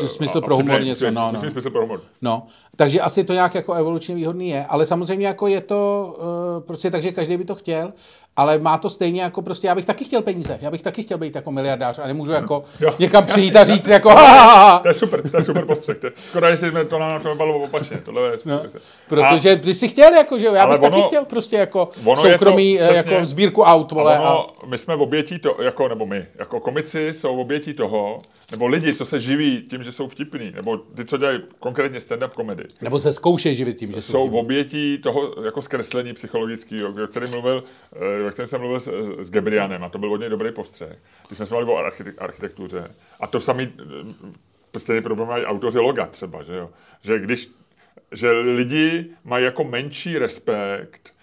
Uh, smysl a, pro humor a něco, no, no. Smysl pro humor. No, takže asi to nějak jako evolučně výhodný je, ale samozřejmě jako je to, prostě takže každý by to chtěl, ale má to stejně jako prostě, já bych taky chtěl peníze, já bych taky chtěl být jako miliardář a nemůžu jako [LAUGHS] někam přijít a říct jako To je super, to je super postřeh. Škoda, že jsme to na to bylo opačně. Tohle je No, a, protože ty jsi chtěl, jako, že jo, já bych taky ono- chtěl prostě jako je to soukromý, eh, přesně- jako sbírku aut, vole. a A, ono, my jsme v obětí to, jako, nebo my, jako komici jsou obětí toho, nebo lidi, co se živí tím, že jsou vtipní, nebo ty, co dělají konkrétně stand-up komedy, nebo se zkoušej živit tím, že jsou, jsou obětí toho jako zkreslení psychologického, o kterém mluvil, o kterém jsem mluvil s, s Gebrianem a to byl hodně dobrý postřeh. Když jsme se mluvili o archite- architektuře a to samý, eh, stejný problém mají autoři loga třeba, že jo? Že když, že lidi mají jako menší respekt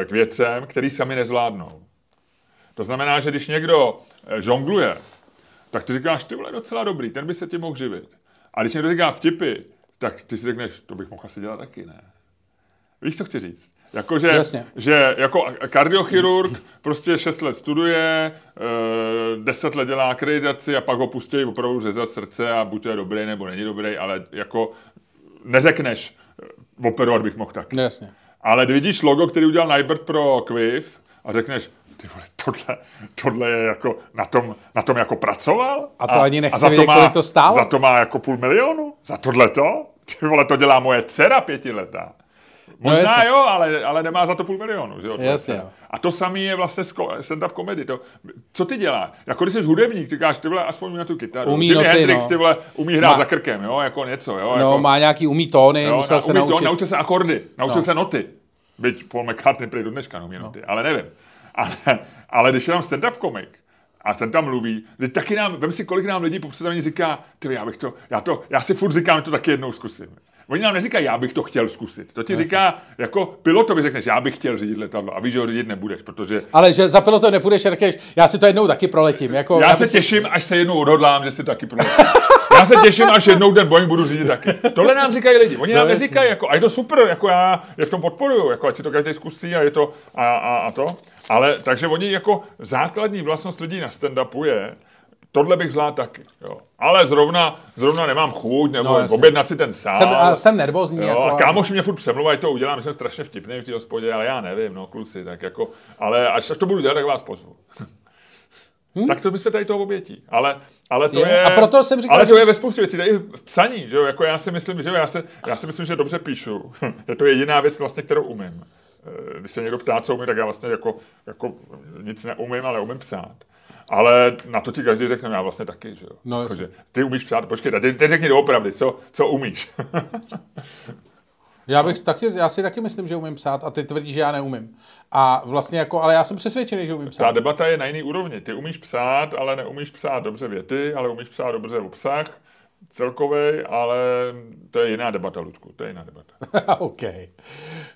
eh, k věcem, který sami nezvládnou. To znamená, že když někdo eh, žongluje, tak ty říkáš, ty vole, docela dobrý, ten by se tím mohl živit. A když někdo říká vtipy, tak ty si řekneš, to bych mohl asi dělat taky, ne? Víš, co chci říct? Jako, že, Jasně. že jako kardiochirurg prostě 6 let studuje, e, 10 let dělá akreditaci a pak ho pustí opravdu řezat srdce a buď to je dobrý nebo není dobrý, ale jako neřekneš, eh, operovat bych mohl taky. No, jasně. Ale když vidíš logo, který udělal Nybert pro Quiv a řekneš, ty vole, tohle, tohle je jako, na tom, na tom jako pracoval? A to ani nechci za vědět, kolik to stálo. Za to má jako půl milionu? Za tohle to? Ty vole, to dělá moje dcera pětiletá. Možná jasně. jo, ale, ale nemá za to půl milionu. Že jo, Jasně. A to samé je vlastně stand-up comedy. To, co ty děláš? Jako když jsi hudebník, ty říkáš, ty vole, aspoň na tu kytaru. Umí Jimi noty, Hendrix, no. ty vole, umí hrát Má- za krkem, jo, jako něco, jo. No, jako, má nějaký umí tóny, Jo, musel na, se umí naučit. To, naučil se akordy, naučil No. se noty. Byť Paul McCartney prý do dneška neumí noty, ale nevím. Ale, ale když je tam stand-up komik, a ten tam mluví, teď taky nám, vem si, kolik nám lidí po představení říká, ty já bych to, já to, já si furt říkám, že to taky jednou zkusím. Oni nám neříkají, já bych to chtěl zkusit. To ti říká, jako pilotovi řekneš, já bych chtěl řídit letadlo a víš, že ho řídit nebudeš, protože Ale že za pilotem nepůjdeš řekneš, já si to jednou taky proletím. Jako, já se bych si- těším, až se jednou odhodlám, že si to taky proletím. [LAUGHS] Já se těším, až jednou ten Boeing budu řídit taky. Tohle nám říkají lidi. Oni nám No, jasně. neříkají, jako, a je to super, jako já je v tom podporuju, jako ať si to každý zkusí a je to a, a, a to. Ale takže oni jako základní vlastnost lidí na stand-upu je, tohle bych zvládl taky. Jo. Ale zrovna, zrovna nemám chuť, nebo No, jasně. objednat si ten sál. jsem, a jsem nervózní. Jo, jako, a kámoš mě furt přemluvají, to udělám, jsem strašně vtipný v té hospodě, ale já nevím, no kluci, tak jako, ale až to budu dělat, tak vás pozvu. Tak to bychom tady toho obětí. Ale, ale to? Je, je, a proto jsem říkal, ale že to je ve spoustě věcí, tady v psaní, že jo, jako já si myslím, že jo, já, se, já si myslím, že dobře píšu. [LAUGHS] je to jediná věc vlastně, kterou umím. Eh, Když se někdo ptá, co umím, tak já vlastně jako, jako nic neumím, ale umím psát. Ale na to ti každý řekne, já vlastně taky, že jo. No, jasně. Jakože, ty umíš psát, počkej, teď, teď řekni doopravdy, co, co umíš. [LAUGHS] Já, bych taky, já si taky myslím, že umím psát a ty tvrdíš, že já neumím. A vlastně jako, ale já jsem přesvědčený, že umím Ta psát. debata je na jiný úrovni. Ty umíš psát, ale neumíš psát dobře věty, ale umíš psát dobře obsah celkový, ale to je jiná debata, Ludku, to je jiná debata. [LAUGHS] OK.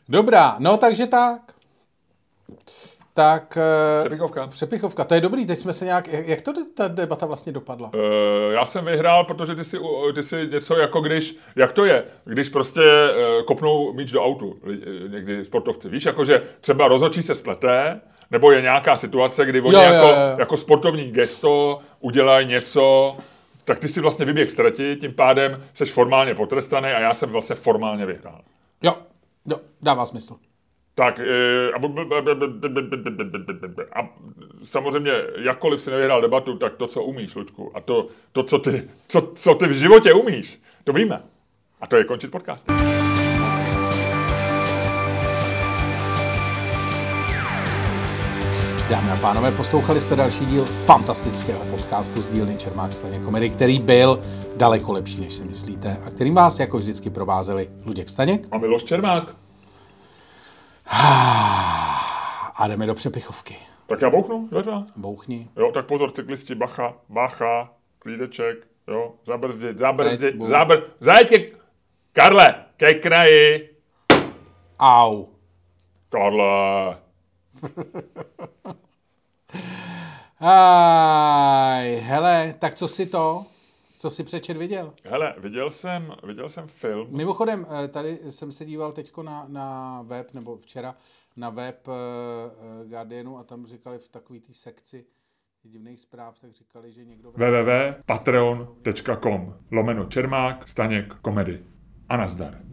Dobrá, no takže tak. Tak... eh, Přepichovka. Přepichovka, to je dobrý, teď jsme se nějak, jak to ta debata vlastně dopadla? Uh, já jsem vyhrál, protože ty si, ty si něco jako když, jak to je, když prostě uh, kopnou míč do autu, někdy sportovci, víš, jakože třeba rozhodčí se spleté, nebo je nějaká situace, kdy oni Jo, jo, jako, jo. jako sportovní gesto udělají něco, tak ty si vlastně vyběh ztratit, tím pádem jsi formálně potrestaný a já jsem vlastně formálně vyhrál. Jo, jo, dává smysl. Tak a, a samozřejmě, jakkoliv si nevyhrál debatu, tak to, co umíš, Ludku, a to, to co, ty, co, co ty v životě umíš, to víme. A to je končit podcast. Dámy a pánové, poslouchali jste další díl fantastického podcastu s dílny Čermák Staně Komedy, který byl daleko lepší, než si myslíte, a kterým vás jako vždycky provázeli Luděk Staněk a Miloš Čermák. [SIGHS] a jdeme do přepichovky. Tak já bouchnu, dveře. Bouchni. Jo, tak pozor, cyklisti, bacha, bacha, klídeček, jo, zabrzdit, zabrzdit, budu. zabr... Zajeď ke... Karle, ke kraji. Au. Karle. [LAUGHS] Aj, hele, tak co si to? Co si přečet viděl? Hele, viděl jsem, viděl jsem film. Mimochodem, eh, tady jsem se díval teďko na, na web, nebo včera na web eh, Guardianu a tam říkali v takové té sekci divných zpráv, tak říkali, že někdo... www.patreon.com lomeno Čermák, Staněk, komedy. A nazdar.